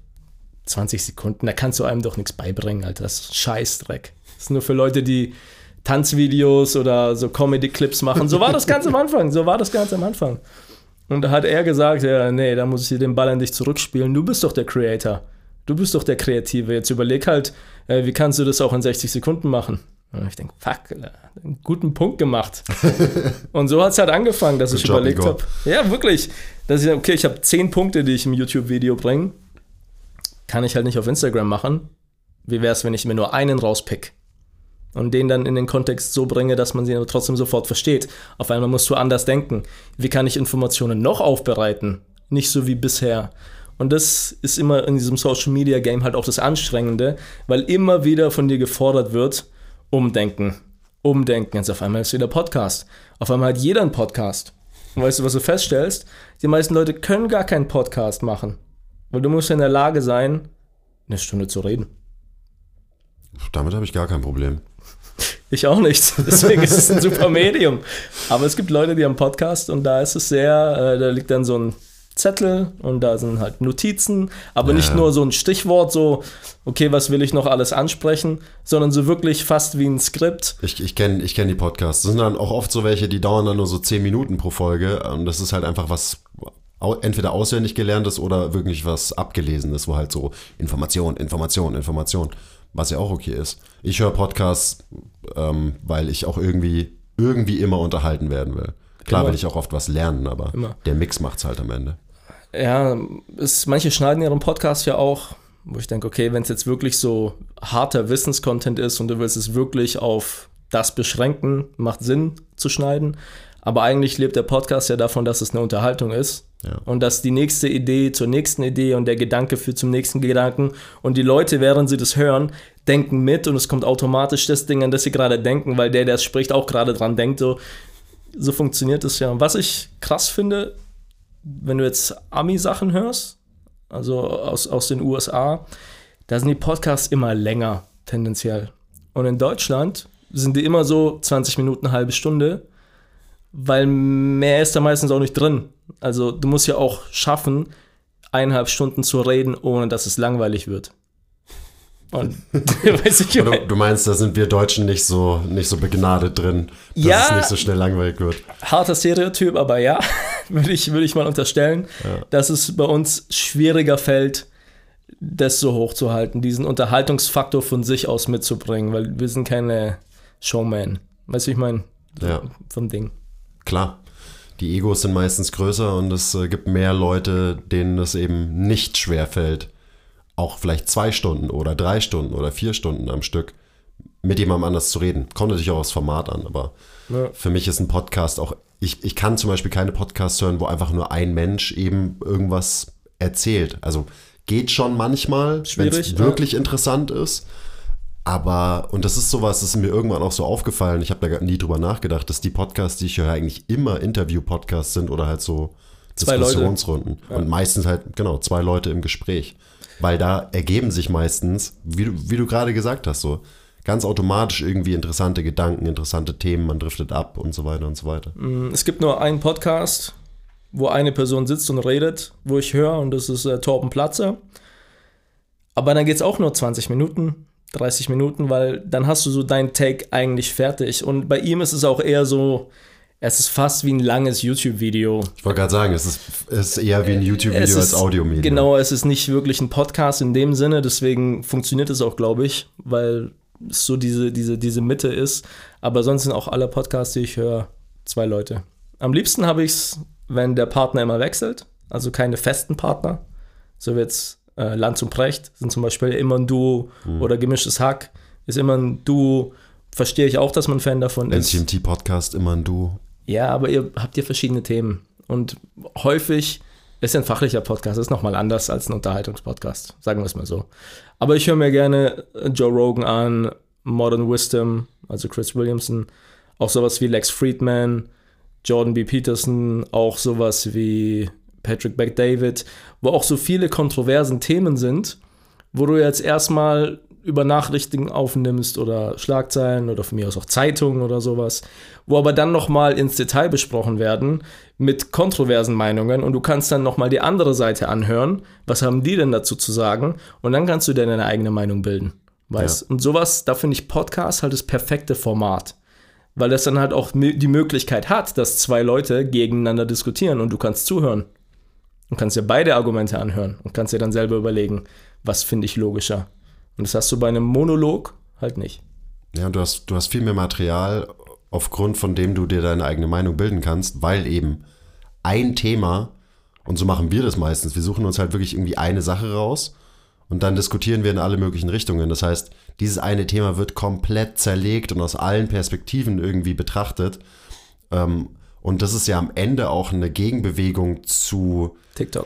20 Sekunden, da kannst du einem doch nichts beibringen, Alter. Das ist Scheißdreck. Das ist nur für Leute, die Tanzvideos oder so Comedy-Clips machen. So war das ganz am Anfang. So war das ganz am Anfang. Und da hat er gesagt, ja, nee, da muss ich dir den Ball an dich zurückspielen. Du bist doch der Creator. Du bist doch der Kreative. Jetzt überleg halt, äh, wie kannst du das auch in 60 Sekunden machen? Und ich denke, fuck, einen guten Punkt gemacht. (laughs) Und so hat es halt angefangen, dass Good ich job, überlegt habe. Ja, wirklich. Dass ich, okay, ich habe 10 Punkte, die ich im YouTube-Video bringe. Kann ich halt nicht auf Instagram machen. Wie wäre es, wenn ich mir nur einen rauspick? Und den dann in den Kontext so bringe, dass man sie aber trotzdem sofort versteht. Auf einmal musst du anders denken. Wie kann ich Informationen noch aufbereiten? Nicht so wie bisher. Und das ist immer in diesem Social Media Game halt auch das Anstrengende, weil immer wieder von dir gefordert wird, umdenken. Umdenken. Jetzt auf einmal ist wieder Podcast. Auf einmal hat jeder einen Podcast. Und weißt du, was du feststellst? Die meisten Leute können gar keinen Podcast machen. Weil du musst ja in der Lage sein, eine Stunde zu reden. Damit habe ich gar kein Problem. Ich auch nicht. (laughs) Deswegen ist es ein super Medium. Aber es gibt Leute, die haben Podcast und da ist es sehr, äh, da liegt dann so ein Zettel und da sind halt Notizen, aber Ja. nicht nur so ein Stichwort, so, okay, was will ich noch alles ansprechen, sondern so wirklich fast wie ein Skript. Ich, ich kenne ich kenn die Podcasts. Das sind dann auch oft so welche, die dauern dann nur so 10 Minuten pro Folge. Und das ist halt einfach was entweder auswendig gelerntes oder wirklich was abgelesenes, wo halt so Information, Information, Information, was ja auch okay ist. Ich höre Podcasts, ähm, weil ich auch irgendwie, irgendwie immer unterhalten werden will. Klar Immer. will ich auch oft was lernen, aber Immer. der Mix macht's halt am Ende. Ja, es, manche schneiden ihren Podcast ja auch, wo ich denke, okay, wenn es jetzt wirklich so harter Wissenscontent ist und du willst es wirklich auf das beschränken, macht Sinn zu schneiden. Aber eigentlich lebt der Podcast ja davon, dass es eine Unterhaltung ist. Ja. Und dass die nächste Idee zur nächsten Idee und der Gedanke führt zum nächsten Gedanken. Und die Leute, während sie das hören, denken mit und es kommt automatisch das Ding, an das sie gerade denken, weil der, der es spricht, auch gerade dran denkt. So, so funktioniert es ja. Und was ich krass finde, wenn du jetzt Ami-Sachen hörst, also aus, aus den USA, da sind die Podcasts immer länger, tendenziell. Und in Deutschland sind die immer so 20 Minuten, halbe Stunde, weil mehr ist da meistens auch nicht drin. Also du musst ja auch schaffen, eineinhalb Stunden zu reden, ohne dass es langweilig wird. Und (laughs) (laughs) ich, Du, du meinst, da sind wir Deutschen nicht so, nicht so begnadet drin, dass Ja. es nicht so schnell langweilig wird. harter Stereotyp, aber ja, (laughs) würde ich, würde ich mal unterstellen, dass es bei uns schwieriger fällt, das so hochzuhalten, diesen Unterhaltungsfaktor von sich aus mitzubringen, weil wir sind keine Showman. Weißt du, wie ich meine? Ja. Vom Ding. Klar. Die Egos sind meistens größer und es äh, gibt mehr Leute, denen es eben nicht schwer fällt, auch vielleicht zwei Stunden oder drei Stunden oder vier Stunden am Stück mit jemandem anders zu reden. Kommt natürlich auch aufs Format an, aber ja. für mich ist ein Podcast auch, ich, ich kann zum Beispiel keine Podcasts hören, wo einfach nur ein Mensch eben irgendwas erzählt. Also geht schon manchmal, wenn es wirklich ja. interessant ist. Aber, und das ist sowas, das ist mir irgendwann auch so aufgefallen, ich habe da nie drüber nachgedacht, dass die Podcasts, die ich höre, eigentlich immer Interview-Podcasts sind oder halt so zwei Diskussionsrunden. Ja. Und meistens halt, genau, zwei Leute im Gespräch. Weil da ergeben sich meistens, wie du, wie du gerade gesagt hast, so ganz automatisch irgendwie interessante Gedanken, interessante Themen, man driftet ab und so weiter und so weiter. Mm, es gibt nur einen Podcast, wo eine Person sitzt und redet, wo ich höre, und das ist äh, Torben Platzer. Aber dann geht es auch nur 20 Minuten, 30 Minuten, weil dann hast du so dein Take eigentlich fertig. Und bei ihm ist es auch eher so, es ist fast wie ein langes YouTube-Video. Ich wollte gerade sagen, es ist, es ist eher wie ein YouTube-Video als Audiomedium. Genau, es ist nicht wirklich ein Podcast in dem Sinne, deswegen funktioniert es auch, glaube ich, weil es so diese, diese, diese Mitte ist. Aber sonst sind auch alle Podcasts, die ich höre, zwei Leute. Am liebsten habe ich es, wenn der Partner immer wechselt, also keine festen Partner. So wie jetzt äh, Lanz und Precht sind zum Beispiel immer ein Duo mhm. oder gemischtes Hack ist immer ein Duo. Verstehe ich auch, dass man Fan davon ist. NCMT-Podcast immer ein Duo. Ja, aber ihr habt ja verschiedene Themen. Und häufig ist ein fachlicher Podcast, ist nochmal anders als ein Unterhaltungspodcast, sagen wir es mal so. Aber ich höre mir gerne Joe Rogan an, Modern Wisdom, also Chris Williamson, auch sowas wie Lex Friedman, Jordan B. Peterson, auch sowas wie Patrick McDavid, wo auch so viele kontroversen Themen sind, wo du jetzt erstmal über Nachrichten aufnimmst oder Schlagzeilen oder von mir aus auch Zeitungen oder sowas, wo aber dann nochmal ins Detail besprochen werden mit kontroversen Meinungen und du kannst dann nochmal die andere Seite anhören, was haben die denn dazu zu sagen und dann kannst du dir deine eigene Meinung bilden. Weißt? Ja. Und sowas, da finde ich Podcast halt das perfekte Format. Weil das dann halt auch die Möglichkeit hat, dass zwei Leute gegeneinander diskutieren und du kannst zuhören. Und kannst dir beide Argumente anhören und kannst dir dann selber überlegen, was finde ich logischer. Und das hast du bei einem Monolog halt nicht. Ja, du hast, du hast viel mehr Material, aufgrund von dem du dir deine eigene Meinung bilden kannst, weil eben ein Thema, und so machen wir das meistens, wir suchen uns halt wirklich irgendwie eine Sache raus und dann diskutieren wir in alle möglichen Richtungen. Das heißt, dieses eine Thema wird komplett zerlegt und aus allen Perspektiven irgendwie betrachtet. Ähm, und das ist ja am Ende auch eine Gegenbewegung zu TikTok.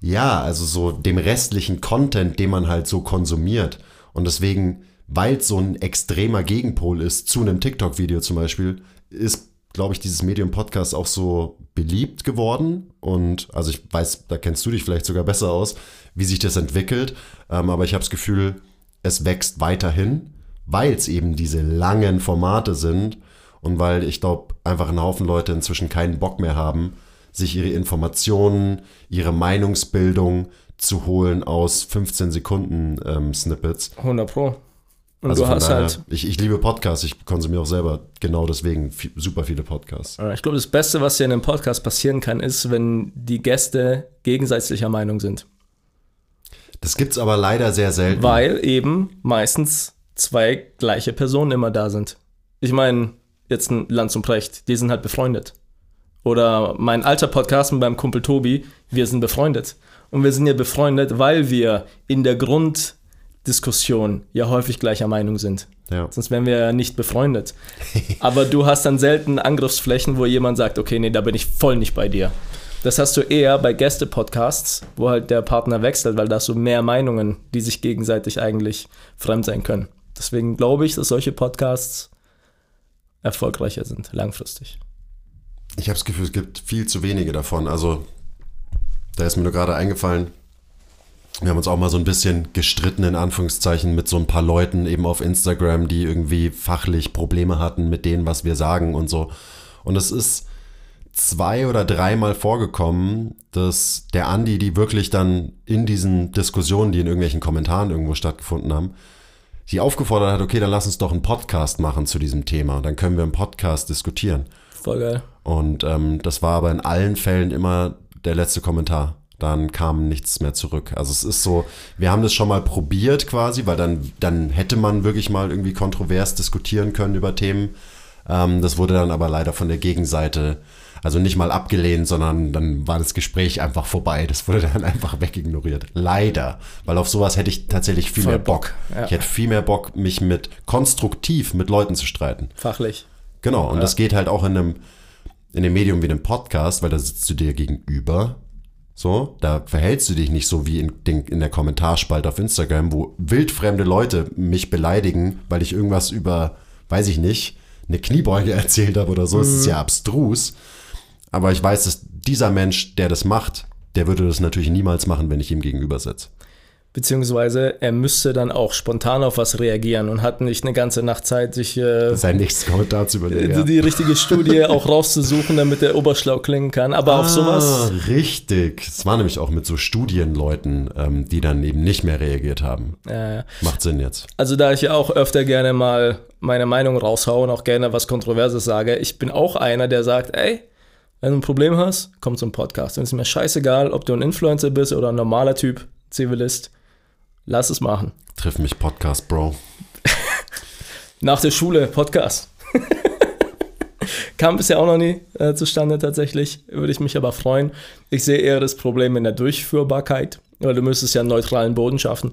Ja, also so dem restlichen Content, den man halt so konsumiert. Und deswegen, weil es so ein extremer Gegenpol ist zu einem TikTok-Video zum Beispiel, ist, glaube ich, dieses Medium-Podcast auch so beliebt geworden. Und also ich weiß, da kennst du dich vielleicht sogar besser aus, wie sich das entwickelt. Ähm, aber ich habe das Gefühl, es wächst weiterhin, weil es eben diese langen Formate sind und weil ich glaube, einfach ein Haufen Leute inzwischen keinen Bock mehr haben, sich ihre Informationen, ihre Meinungsbildung zu holen aus 15 Sekunden ähm, Snippets. 100 Pro. Und also du hast daher, halt. Ich, ich liebe Podcasts, ich konsumiere auch selber genau deswegen viel, super viele Podcasts. Ich glaube, das Beste, was dir in einem Podcast passieren kann, ist, wenn die Gäste gegensätzlicher Meinung sind. Das gibt es aber leider sehr selten. Weil eben meistens zwei gleiche Personen immer da sind. Ich meine, jetzt ein Lanz und Precht, die sind halt befreundet. Oder mein alter Podcast mit meinem Kumpel Tobi, wir sind befreundet. Und wir sind ja befreundet, weil wir in der Grunddiskussion ja häufig gleicher Meinung sind. Ja. Sonst wären wir ja nicht befreundet. (laughs) Aber du hast dann selten Angriffsflächen, wo jemand sagt, okay, nee, da bin ich voll nicht bei dir. Das hast du eher bei Gäste-Podcasts, wo halt der Partner wechselt, weil da hast du mehr Meinungen, die sich gegenseitig eigentlich fremd sein können. Deswegen glaube ich, dass solche Podcasts erfolgreicher sind, langfristig. Ich habe das Gefühl, es gibt viel zu wenige davon. Also, da ist mir nur gerade eingefallen, wir haben uns auch mal so ein bisschen gestritten, in Anführungszeichen, mit so ein paar Leuten eben auf Instagram, die irgendwie fachlich Probleme hatten mit dem, was wir sagen und so. Und es ist zwei oder dreimal vorgekommen, dass der Andi, die wirklich dann in diesen Diskussionen, die in irgendwelchen Kommentaren irgendwo stattgefunden haben, die aufgefordert hat, okay, dann lass uns doch einen Podcast machen zu diesem Thema. Dann können wir im Podcast diskutieren. Voll geil. Und ähm, das war aber in allen Fällen immer der letzte Kommentar. Dann kam nichts mehr zurück. Also es ist so, wir haben das schon mal probiert quasi, weil dann, dann hätte man wirklich mal irgendwie kontrovers diskutieren können über Themen. Ähm, das wurde dann aber leider von der Gegenseite, also nicht mal abgelehnt, sondern dann war das Gespräch einfach vorbei. Das wurde dann einfach wegignoriert. Leider. Weil auf sowas hätte ich tatsächlich viel Voll mehr Bock. Bock, ja. Ich hätte viel mehr Bock, mich mit konstruktiv mit Leuten zu streiten. Fachlich. Genau, und das geht halt auch in einem, in einem Medium wie einem Podcast, weil da sitzt du dir gegenüber. So, da verhältst du dich nicht so wie in, den, in der Kommentarspalte auf Instagram, wo wildfremde Leute mich beleidigen, weil ich irgendwas über, weiß ich nicht, eine Kniebeuge (laughs) erzählt habe oder so. Es ist ja abstrus. Aber ich weiß, dass dieser Mensch, der das macht, der würde das natürlich niemals machen, wenn ich ihm gegenüber sitze. Beziehungsweise er müsste dann auch spontan auf was reagieren und hat nicht eine ganze Nacht Zeit, sich äh, Sein nächstes Kommentar zu überlegen. die, die richtige Studie auch rauszusuchen, damit er oberschlau klingen kann. Aber auf sowas, Ah, richtig. Es war nämlich auch mit so Studienleuten, ähm, die dann eben nicht mehr reagiert haben. äh, Macht Sinn jetzt. also da ich ja auch öfter gerne mal meine Meinung raushaue und auch gerne was Kontroverses sage, ich bin auch einer, der sagt, ey, wenn du ein Problem hast, komm zum Podcast. Und es ist mir scheißegal, ob du ein Influencer bist oder ein normaler Typ, Zivilist. Lass es machen. Triff mich Podcast, Bro. (laughs) Nach der Schule, Podcast. (laughs) Kam bisher auch noch nie äh, zustande tatsächlich, würde ich mich aber freuen. Ich sehe eher das Problem in der Durchführbarkeit, weil du müsstest ja einen neutralen Boden schaffen.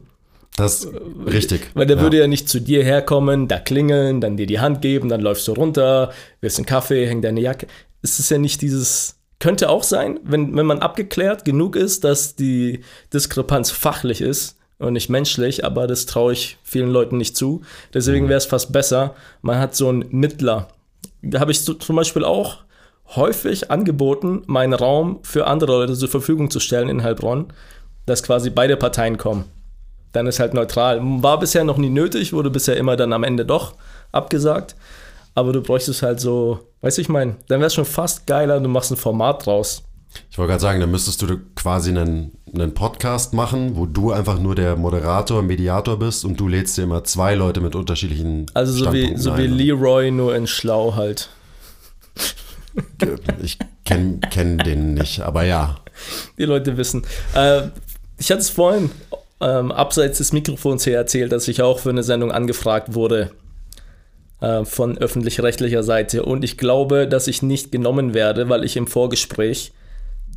Das richtig. Weil der ja. würde ja nicht zu dir herkommen, da klingeln, dann dir die Hand geben, dann läufst du runter, wirst einen Kaffee, hängt deine Jacke. Es ist ja nicht dieses, könnte auch sein, wenn, wenn man abgeklärt genug ist, dass die Diskrepanz fachlich ist und nicht menschlich, aber das traue ich vielen Leuten nicht zu. Deswegen wäre es fast besser, man hat so einen Mittler. Da habe ich so, zum Beispiel auch häufig angeboten, meinen Raum für andere Leute zur Verfügung zu stellen in Heilbronn, dass quasi beide Parteien kommen dann ist halt neutral. War bisher noch nie nötig, wurde bisher immer dann am Ende doch abgesagt. Aber du bräuchtest halt so, weißt du, ich meine, dann wäre es schon fast geiler, du machst ein Format draus. Ich wollte gerade sagen, dann müsstest du quasi einen, einen Podcast machen, wo du einfach nur der Moderator, Mediator bist und du lädst dir immer zwei Leute mit unterschiedlichen Also so wie, so wie ein. Leroy, nur in Schlau halt. Ich kenne kenn den nicht, aber ja. Die Leute wissen. Äh, ich hatte es vorhin ähm, abseits des Mikrofons her erzählt, dass ich auch für eine Sendung angefragt wurde äh, von öffentlich-rechtlicher Seite. Und ich glaube, dass ich nicht genommen werde, weil ich im Vorgespräch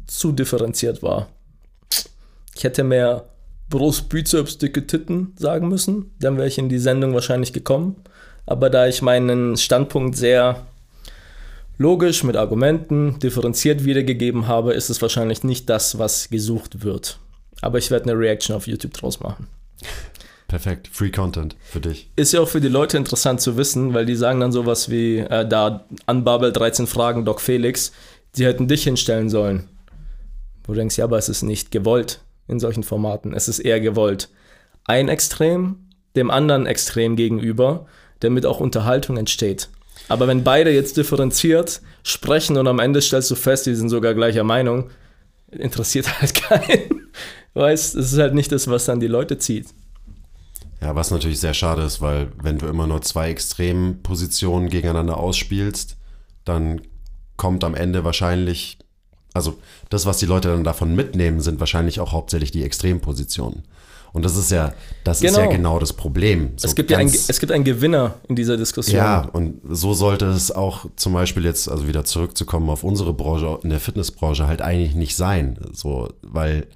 zu differenziert war. Ich hätte mehr Brust, Bizeps, dicke Titten sagen müssen. Dann wäre ich in die Sendung wahrscheinlich gekommen. Aber da ich meinen Standpunkt sehr logisch mit Argumenten differenziert wiedergegeben habe, ist es wahrscheinlich nicht das, was gesucht wird. Aber ich werde eine Reaction auf YouTube draus machen. Perfekt. Free Content für dich. Ist ja auch für die Leute interessant zu wissen, weil die sagen dann sowas wie, äh, da an Babel 13 Fragen, Doc Felix, die hätten dich hinstellen sollen. Wo du denkst, ja, aber es ist nicht gewollt in solchen Formaten. Es ist eher gewollt. Ein Extrem dem anderen Extrem gegenüber, damit auch Unterhaltung entsteht. Aber wenn beide jetzt differenziert sprechen und am Ende stellst du fest, die sind sogar gleicher Meinung, interessiert (laughs) halt keinen. Weißt, es ist halt nicht das, was dann die Leute zieht. Ja, was natürlich sehr schade ist, weil wenn du immer nur zwei Extrempositionen gegeneinander ausspielst, dann kommt am Ende wahrscheinlich, also das, was die Leute dann davon mitnehmen, sind wahrscheinlich auch hauptsächlich die Extrempositionen. Und das ist ja, das ist ja Genau. genau das Problem. So es, gibt ja ein, es gibt einen Gewinner in dieser Diskussion. Ja, und so sollte es auch zum Beispiel jetzt, also wieder zurückzukommen auf unsere Branche, in der Fitnessbranche halt eigentlich nicht sein. So, weil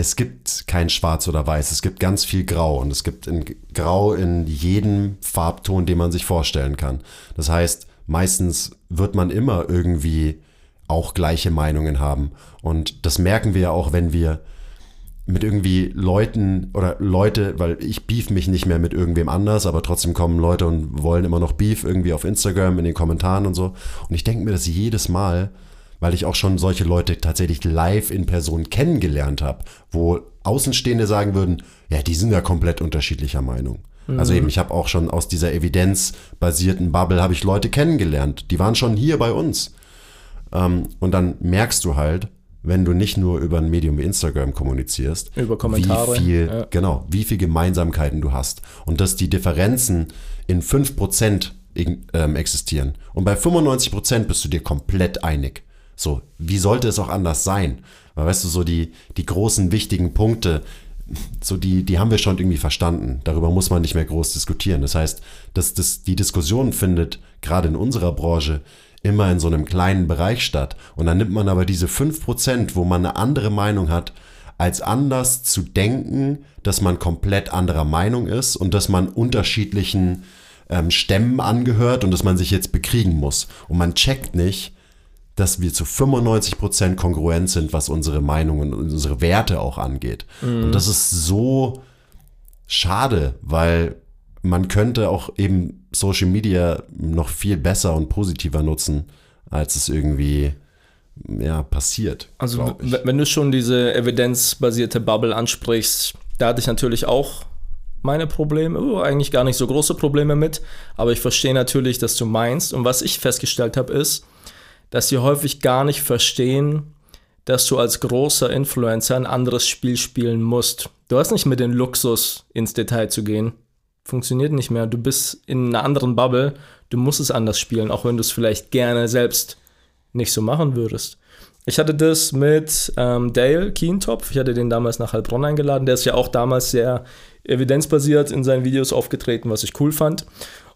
es gibt kein Schwarz oder Weiß, es gibt ganz viel Grau und es gibt in Grau in jedem Farbton, den man sich vorstellen kann. Das heißt, meistens wird man immer irgendwie auch gleiche Meinungen haben. Und das merken wir ja auch, wenn wir mit irgendwie Leuten oder Leute, weil ich beef mich nicht mehr mit irgendwem anders, aber trotzdem kommen Leute und wollen immer noch Beef irgendwie auf Instagram in den Kommentaren und so. Und ich denke mir das jedes Mal, weil ich auch schon solche Leute tatsächlich live in Person kennengelernt habe, wo Außenstehende sagen würden, ja, die sind ja komplett unterschiedlicher Meinung. Also eben, ich habe auch schon aus dieser evidenzbasierten Bubble habe ich Leute kennengelernt, die waren schon hier bei uns. Ähm, und dann merkst du halt, wenn du nicht nur über ein Medium wie Instagram kommunizierst, Über Kommentare, wie viel, ja. genau, wie viel Gemeinsamkeiten du hast und dass die Differenzen in 5% ig- ähm, existieren. Und bei 95% bist du dir komplett einig. So, wie sollte es auch anders sein? Weil weißt du, so die, die großen wichtigen Punkte, so die, die haben wir schon irgendwie verstanden. Darüber muss man nicht mehr groß diskutieren. Das heißt, dass das, die Diskussion findet gerade in unserer Branche immer in so einem kleinen Bereich statt. Und dann nimmt man aber diese 5%, wo man eine andere Meinung hat, als anders zu denken, dass man komplett anderer Meinung ist und dass man unterschiedlichen ähm, Stämmen angehört und dass man sich jetzt bekriegen muss. Und man checkt nicht, dass wir zu 95% kongruent sind, was unsere Meinungen und unsere Werte auch angeht. Mhm. Und das ist so schade, weil man könnte auch eben Social Media noch viel besser und positiver nutzen, als es irgendwie ja, passiert. Also wenn du schon diese evidenzbasierte Bubble ansprichst, da hatte ich natürlich auch meine Probleme, oh, eigentlich gar nicht so große Probleme mit, aber ich verstehe natürlich, dass du meinst. Und was ich festgestellt habe, ist, dass sie häufig gar nicht verstehen, dass du als großer Influencer ein anderes Spiel spielen musst. Du hast nicht mit den Luxus, ins Detail zu gehen funktioniert nicht mehr. Du bist in einer anderen Bubble, du musst es anders spielen, auch wenn du es vielleicht gerne selbst nicht so machen würdest. Ich hatte das mit ähm, Dale Keentopf, ich hatte den damals nach Heilbronn eingeladen, der ist ja auch damals sehr evidenzbasiert in seinen Videos aufgetreten, was ich cool fand.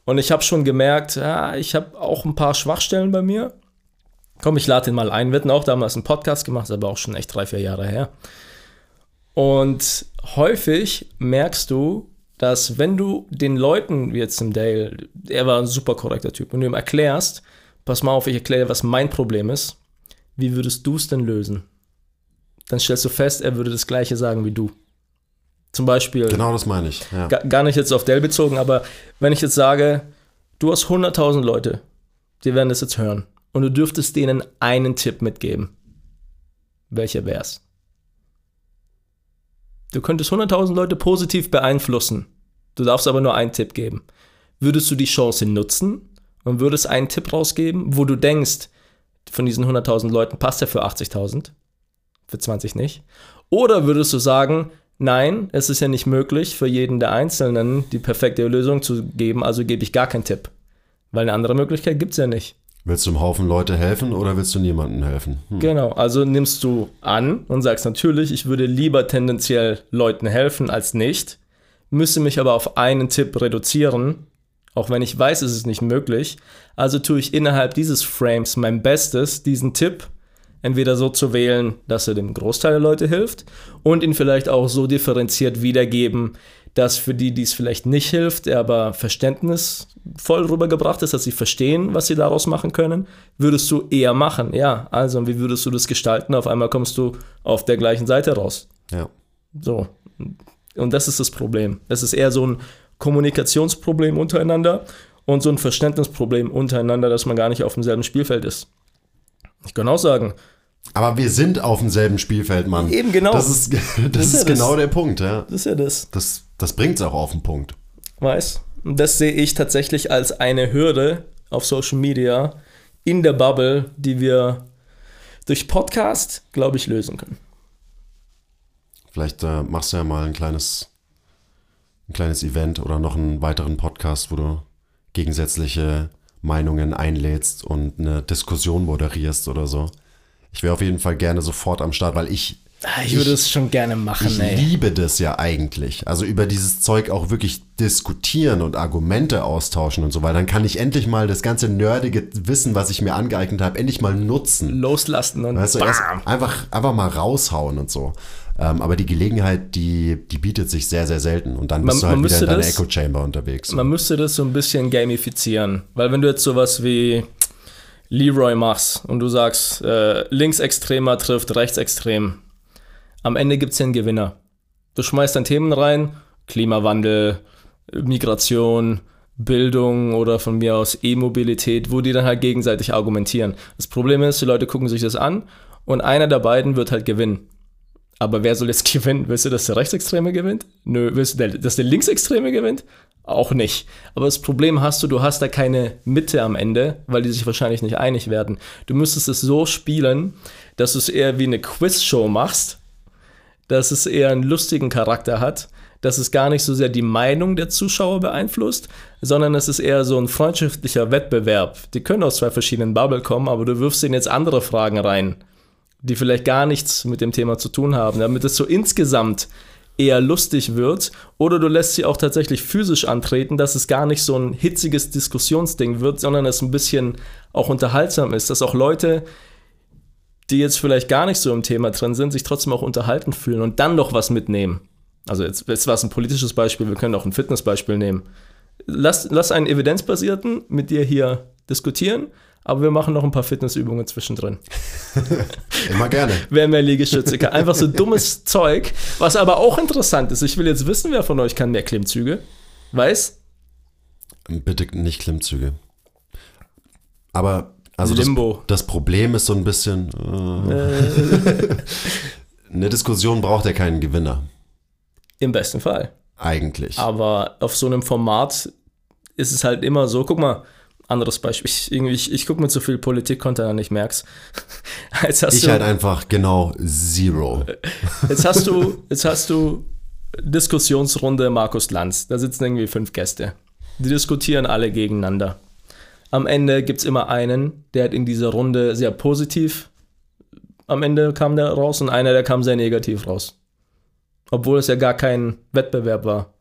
Und ich habe schon gemerkt, ja, ich habe auch ein paar Schwachstellen bei mir. Komm, ich lade ihn mal ein. Wir hatten auch damals einen Podcast gemacht, aber auch schon echt drei, vier Jahre her. Und häufig merkst du, dass wenn du den Leuten, wie jetzt im Dale, er war ein super korrekter Typ, wenn du ihm erklärst, pass mal auf, ich erkläre, was mein Problem ist, wie würdest du es denn lösen? Dann stellst du fest, er würde das Gleiche sagen wie du. Zum Beispiel. Genau das meine ich. Ja. Gar nicht jetzt auf Dell bezogen, aber wenn ich jetzt sage, du hast 100.000 Leute, die werden das jetzt hören und du dürftest denen einen Tipp mitgeben. Welcher wär's? Du könntest 100.000 Leute positiv beeinflussen. Du darfst aber nur einen Tipp geben. Würdest du die Chance nutzen und würdest einen Tipp rausgeben, wo du denkst, von diesen 100.000 Leuten passt er für 80.000, für 20 nicht? Oder würdest du sagen, nein, es ist ja nicht möglich, für jeden der Einzelnen die perfekte Lösung zu geben, also gebe ich gar keinen Tipp. Weil eine andere Möglichkeit gibt es ja nicht. Willst du einem Haufen Leute helfen oder willst du niemandem helfen? Hm. Genau, also nimmst du an und sagst natürlich, ich würde lieber tendenziell Leuten helfen als nicht, müsste mich aber auf einen Tipp reduzieren, auch wenn ich weiß, es ist nicht möglich. Also tue ich innerhalb dieses Frames mein Bestes, diesen Tipp entweder so zu wählen, dass er dem Großteil der Leute hilft und ihn vielleicht auch so differenziert wiedergeben, dass für die, die es vielleicht nicht hilft, er aber verständnisvoll rübergebracht ist, dass sie verstehen, was sie daraus machen können, würdest du eher machen. Ja, also wie würdest du das gestalten? Auf einmal kommst du auf der gleichen Seite raus. Ja. So. Und das ist das Problem. Es ist eher so ein Kommunikationsproblem untereinander und so ein Verständnisproblem untereinander, dass man gar nicht auf demselben Spielfeld ist. Ich kann auch sagen, aber wir sind auf demselben Spielfeld, Mann. Eben genau. Das ist, (laughs) das, das ist, ist ja genau das. der Punkt, ja. Das ist ja das. Das, das bringt es auch auf den Punkt. Weiß. Und das sehe ich tatsächlich als eine Hürde auf Social Media in der Bubble, die wir durch Podcast, glaube ich, lösen können. Vielleicht äh, machst du ja mal ein kleines, ein kleines Event oder noch einen weiteren Podcast, wo du gegensätzliche Meinungen einlädst und eine Diskussion moderierst oder so. Ich wäre auf jeden Fall gerne sofort am Start, weil ich. Ah, ich, ich würde es schon gerne machen, ich ey. liebe das ja eigentlich. Also über dieses Zeug auch wirklich diskutieren und Argumente austauschen und so, weil dann kann ich endlich mal das ganze nerdige Wissen, was ich mir angeeignet habe, endlich mal nutzen. Loslassen und weißt du, einfach, einfach mal raushauen und so. Ähm, aber die Gelegenheit, die, die bietet sich sehr, sehr selten. Und dann bist man, du halt wieder in deiner Echo Chamber unterwegs. Man müsste das so ein bisschen gamifizieren. Weil wenn du jetzt sowas wie Leroy machst und du sagst, äh, Linksextremer trifft Rechtsextrem, am Ende gibt es ja einen Gewinner. Du schmeißt dann Themen rein, Klimawandel, Migration, Bildung oder von mir aus E-Mobilität, wo die dann halt gegenseitig argumentieren. Das Problem ist, die Leute gucken sich das an und einer der beiden wird halt gewinnen. Aber wer soll jetzt (laughs) gewinnen? Willst du, dass der Rechtsextreme gewinnt? Nö. Willst du, dass der Linksextreme gewinnt? Auch nicht. Aber das Problem hast du, du hast da keine Mitte am Ende, weil die sich wahrscheinlich nicht einig werden. Du müsstest es so spielen, dass du es eher wie eine Quizshow machst, dass es eher einen lustigen Charakter hat, dass es gar nicht so sehr die Meinung der Zuschauer beeinflusst, sondern es ist eher so ein freundschaftlicher Wettbewerb. Die können aus zwei verschiedenen Bubble kommen, aber du wirfst ihnen jetzt andere Fragen rein, die vielleicht gar nichts mit dem Thema zu tun haben, damit es so insgesamt eher lustig wird oder du lässt sie auch tatsächlich physisch antreten, dass es gar nicht so ein hitziges Diskussionsding wird, sondern es ein bisschen auch unterhaltsam ist, dass auch Leute, die jetzt vielleicht gar nicht so im Thema drin sind, sich trotzdem auch unterhalten fühlen und dann noch was mitnehmen. Also jetzt, jetzt war es ein politisches Beispiel, wir können auch ein Fitnessbeispiel nehmen. Lass, lass einen evidenzbasierten mit dir hier diskutieren, aber wir machen noch ein paar Fitnessübungen zwischendrin. (laughs) Immer gerne. Wer mehr Liegestütze kann. Einfach so dummes (laughs) Zeug, was aber auch interessant ist. Ich will jetzt wissen, wer von euch kann mehr Klimmzüge. Weiß? Bitte nicht Klimmzüge. Aber also Limbo. Das, das Problem ist so ein bisschen. Äh, (laughs) eine Diskussion braucht ja keinen Gewinner. Im besten Fall. Eigentlich. Aber auf so einem Format ist es halt immer so, guck mal, anderes Beispiel. Ich, irgendwie, ich, ich gucke mit so viel Politik-Content an, ich merk's. (laughs) Jetzt hast ich du, halt einfach genau zero. (laughs) Jetzt hast du, jetzt hast du Diskussionsrunde Markus Lanz. Da sitzen irgendwie fünf Gäste. Die diskutieren alle gegeneinander. Am Ende gibt es immer einen, der hat in dieser Runde sehr positiv am Ende kam der raus und einer, der kam sehr negativ raus. Obwohl es ja gar kein Wettbewerb war.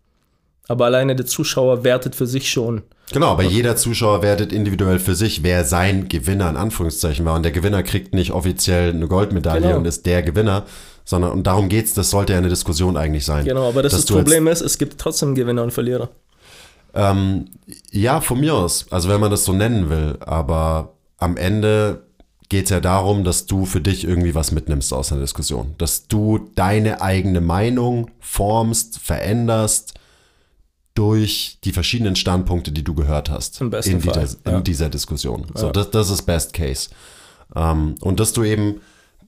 Aber alleine der Zuschauer wertet für sich schon. Genau, aber jeder Zuschauer wertet individuell für sich, wer sein Gewinner in Anführungszeichen war. Und der Gewinner kriegt nicht offiziell eine Goldmedaille genau. und ist der Gewinner, sondern und darum geht's, das sollte ja eine Diskussion eigentlich sein. Genau, aber das, das Problem ist, es gibt trotzdem Gewinner und Verlierer. Ähm, ja, von mir aus, also wenn man das so nennen will, aber am Ende geht es ja darum, dass du für dich irgendwie was mitnimmst aus einer Diskussion. Dass du deine eigene Meinung formst, veränderst durch die verschiedenen Standpunkte, die du gehört hast in, dieser, ja. in dieser Diskussion. So, ja. das, das ist Best Case. Ähm, und dass du eben,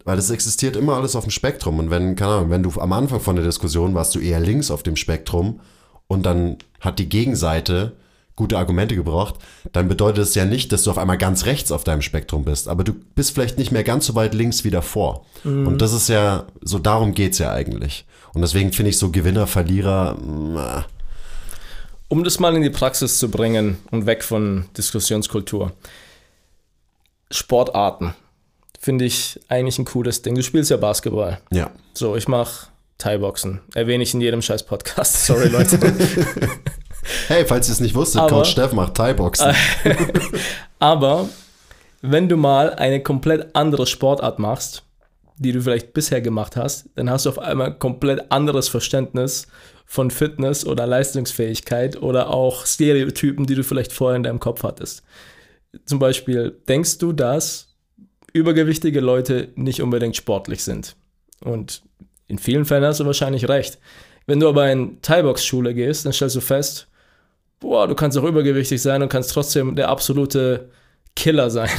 weil es existiert immer alles auf dem Spektrum. Und wenn, keine Ahnung, wenn du am Anfang von der Diskussion warst du eher links auf dem Spektrum und dann hat die Gegenseite gute Argumente gebracht, dann bedeutet es ja nicht, dass du auf einmal ganz rechts auf deinem Spektrum bist, aber du bist vielleicht nicht mehr ganz so weit links wie davor. Mhm. Und das ist ja, so darum geht es ja eigentlich. Und deswegen finde ich so Gewinner, Verlierer, äh, um das mal in die Praxis zu bringen und weg von Diskussionskultur. Sportarten finde ich eigentlich ein cooles Ding. Du spielst ja Basketball. Ja. So, ich mache Thai-Boxen. Erwähne ich in jedem scheiß Podcast. (laughs) Sorry, Leute. (laughs) hey, falls ihr es nicht wusstet, aber, Coach Steff macht Thai-Boxen. (laughs) aber wenn du mal eine komplett andere Sportart machst, die du vielleicht bisher gemacht hast, dann hast du auf einmal ein komplett anderes Verständnis von Fitness oder Leistungsfähigkeit oder auch Stereotypen, die du vielleicht vorher in deinem Kopf hattest. Zum Beispiel, denkst du, dass übergewichtige Leute nicht unbedingt sportlich sind? Und in vielen Fällen hast du wahrscheinlich recht. Wenn du aber in Thai-Box-Schule gehst, dann stellst du fest, boah, du kannst auch übergewichtig sein und kannst trotzdem der absolute Killer sein.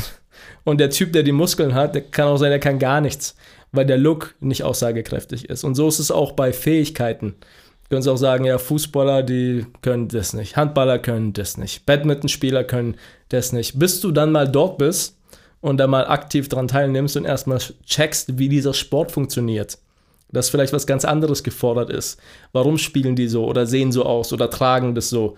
Und der Typ, der die Muskeln hat, der kann auch sein, der kann gar nichts, weil der Look nicht aussagekräftig ist. Und so ist es auch bei Fähigkeiten. Du kannst auch sagen, ja, Fußballer, die können das nicht. Handballer können das nicht. Badmintonspieler können das nicht. Bis du dann mal dort bist und da mal aktiv dran teilnimmst und erstmal checkst, wie dieser Sport funktioniert. Dass vielleicht was ganz anderes gefordert ist. Warum spielen die so oder sehen so aus oder tragen das so?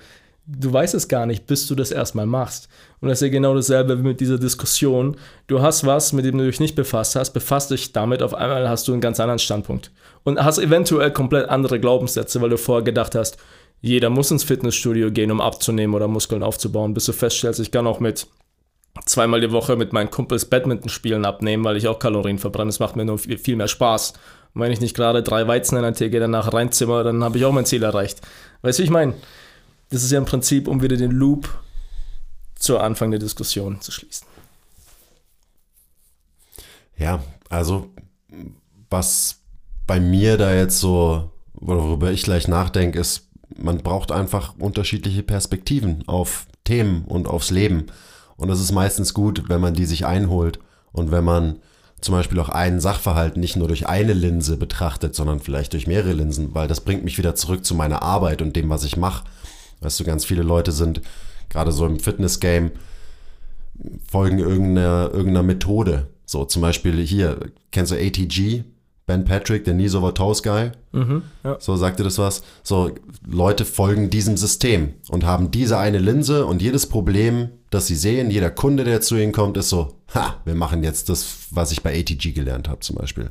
Du weißt es gar nicht, bis du das erstmal machst. Und das ist ja genau dasselbe wie mit dieser Diskussion. Du hast was, mit dem du dich nicht befasst hast, befasst dich damit, auf einmal hast du einen ganz anderen Standpunkt. Und hast eventuell komplett andere Glaubenssätze, weil du vorher gedacht hast, jeder muss ins Fitnessstudio gehen, um abzunehmen oder Muskeln aufzubauen, bis du feststellst, ich kann auch mit zweimal die Woche mit meinen Kumpels Badminton spielen abnehmen, weil ich auch Kalorien verbrenne. Es macht mir nur viel, viel mehr Spaß. Und wenn ich nicht gerade drei Weizen in der Theke danach reinzimmer, dann habe ich auch mein Ziel erreicht. Weißt du, wie ich meine? Das ist ja im Prinzip, um wieder den Loop zur Anfang der Diskussion zu schließen. Ja, also was bei mir da jetzt so, worüber ich gleich nachdenke, ist, man braucht einfach unterschiedliche Perspektiven auf Themen und aufs Leben. Und es ist meistens gut, wenn man die sich einholt und wenn man zum Beispiel auch einen Sachverhalt nicht nur durch eine Linse betrachtet, sondern vielleicht durch mehrere Linsen, weil das bringt mich wieder zurück zu meiner Arbeit und dem, was ich mache. Weißt du, ganz viele Leute sind gerade so im Fitness-Game, folgen irgendeiner, irgendeiner Methode. So zum Beispiel hier, kennst du ATG? Ben Patrick, der Knees Over Toes Guy. Mhm, ja. So sagte das was. So, Leute folgen diesem System und haben diese eine Linse und jedes Problem, das sie sehen, jeder Kunde, der zu ihnen kommt, ist so, ha, wir machen jetzt das, was ich bei ATG gelernt habe zum Beispiel.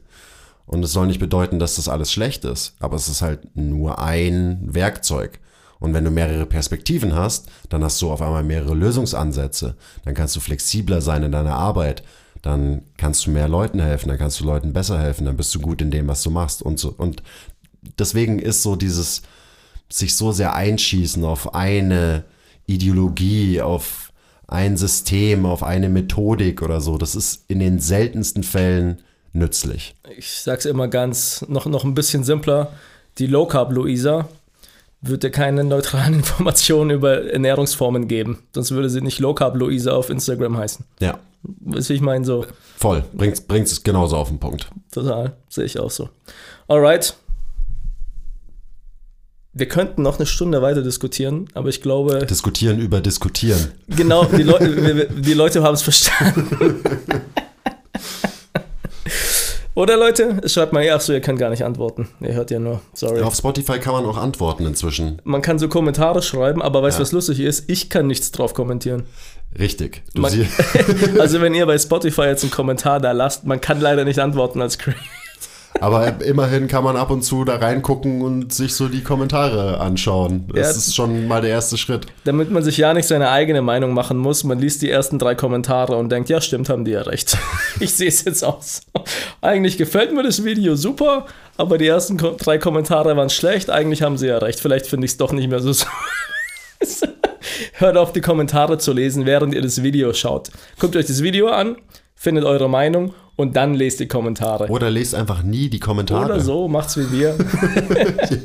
Und es soll nicht bedeuten, dass das alles schlecht ist, aber es ist halt nur ein Werkzeug. Und wenn du mehrere Perspektiven hast, dann hast du auf einmal mehrere Lösungsansätze. Dann kannst du flexibler sein in deiner Arbeit. Dann kannst du mehr Leuten helfen, dann kannst du Leuten besser helfen, dann bist du gut in dem, was du machst und so. Und deswegen ist so dieses sich so sehr einschießen auf eine Ideologie, auf ein System, auf eine Methodik oder so, das ist in den seltensten Fällen nützlich. Ich sag's immer ganz, noch, noch ein bisschen simpler. Die Low Carb Luisa wird dir keine neutralen (laughs) Informationen über Ernährungsformen geben. Sonst würde sie nicht Low Carb Luisa auf Instagram heißen. Ja. Weißt du, wie ich meine? So. Voll. Bringt, es genauso auf den Punkt. Total. Sehe ich auch so. Alright. Wir könnten noch eine Stunde weiter diskutieren, aber ich glaube. Diskutieren über diskutieren. Genau, die, Leute, (laughs) die Leute haben es verstanden. (laughs) Oder Leute, schreibt mal, ach so, ihr könnt gar nicht antworten. Ihr hört ja nur, sorry. Auf Spotify kann man auch antworten inzwischen. Man kann so Kommentare schreiben, aber weißt du, ja. was lustig ist? Ich kann nichts drauf kommentieren. Richtig. Man, (laughs) also wenn (laughs) ihr bei Spotify jetzt einen Kommentar da lasst, man kann leider nicht antworten als Creator. Aber immerhin kann man ab und zu da reingucken und sich so die Kommentare anschauen. Das ja, ist schon mal der erste Schritt. Damit man sich ja nicht seine eigene Meinung machen muss. Man liest die ersten drei Kommentare und denkt, ja, stimmt, haben die ja recht. (laughs) ich sehe es jetzt aus. Eigentlich gefällt mir das Video super, aber die ersten drei Kommentare waren schlecht. Eigentlich haben sie ja recht. Vielleicht finde ich es doch nicht mehr so. (laughs) Hört auf, die Kommentare zu lesen, während ihr das Video schaut. Guckt euch das Video an, findet eure Meinung und dann lest die Kommentare. Oder lest einfach nie die Kommentare. Oder so, macht's wie wir. (laughs)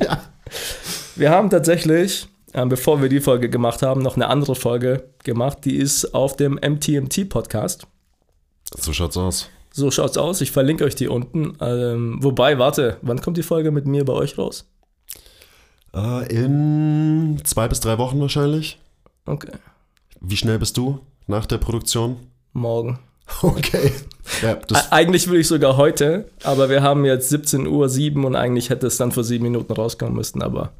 ja. Wir haben tatsächlich, äh, bevor wir die Folge gemacht haben, noch eine andere Folge gemacht. Die ist auf dem MTMT-Podcast. So schaut's aus. So schaut's aus. Ich verlinke euch die unten. Ähm, wobei, warte, wann kommt die Folge mit mir bei euch raus? Äh, in zwei bis drei Wochen wahrscheinlich. Okay. Wie schnell bist du nach der Produktion? Morgen. (laughs) Okay. Ja, eigentlich will ich sogar heute, aber wir haben jetzt 17 Uhr 7 und eigentlich hätte es dann vor sieben Minuten rauskommen müssen, aber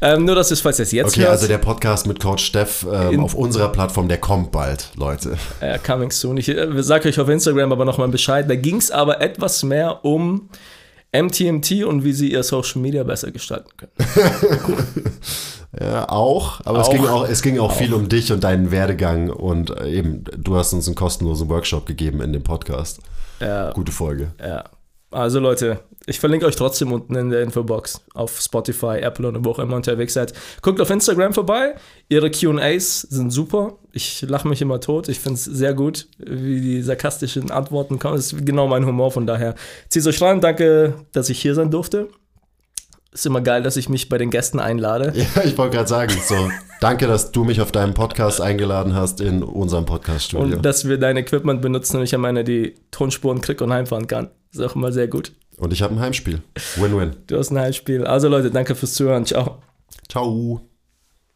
ähm, nur, dass es, falls es jetzt Okay, hört, also der Podcast mit Coach Steff ähm, auf unserer Plattform, der kommt bald, Leute. Äh, coming soon. Ich äh, sage euch auf Instagram aber nochmal Bescheid. Da ging es aber etwas mehr um MTMT und wie sie ihr Social Media besser gestalten können. (laughs) Ja, auch, aber auch. Es, ging auch, es ging auch, auch, viel um dich und deinen Werdegang und äh, eben, du hast uns einen kostenlosen Workshop gegeben in dem Podcast. Ja. Gute Folge. Ja. Also Leute, ich verlinke euch trotzdem unten in der Infobox auf Spotify, Apple und wo auch immer unterwegs seid. Guckt auf Instagram vorbei. Ihre QAs sind super. Ich lache mich immer tot. Ich finde es sehr gut, wie die sarkastischen Antworten kommen. Das ist genau mein Humor, von daher zieht euch rein. Danke, dass ich hier sein durfte. Ist immer geil, dass ich mich bei den Gästen einlade. Ja, ich wollte gerade sagen, so, danke, dass du mich auf deinem Podcast eingeladen hast in unserem Podcaststudio. Und dass wir dein Equipment benutzen und ich am Ende die Tonspuren krieg und heimfahren kann. Ist auch immer sehr gut. Und ich habe ein Heimspiel. Win-win. Du hast ein Heimspiel. Also Leute, danke fürs Zuhören. Ciao. Ciao.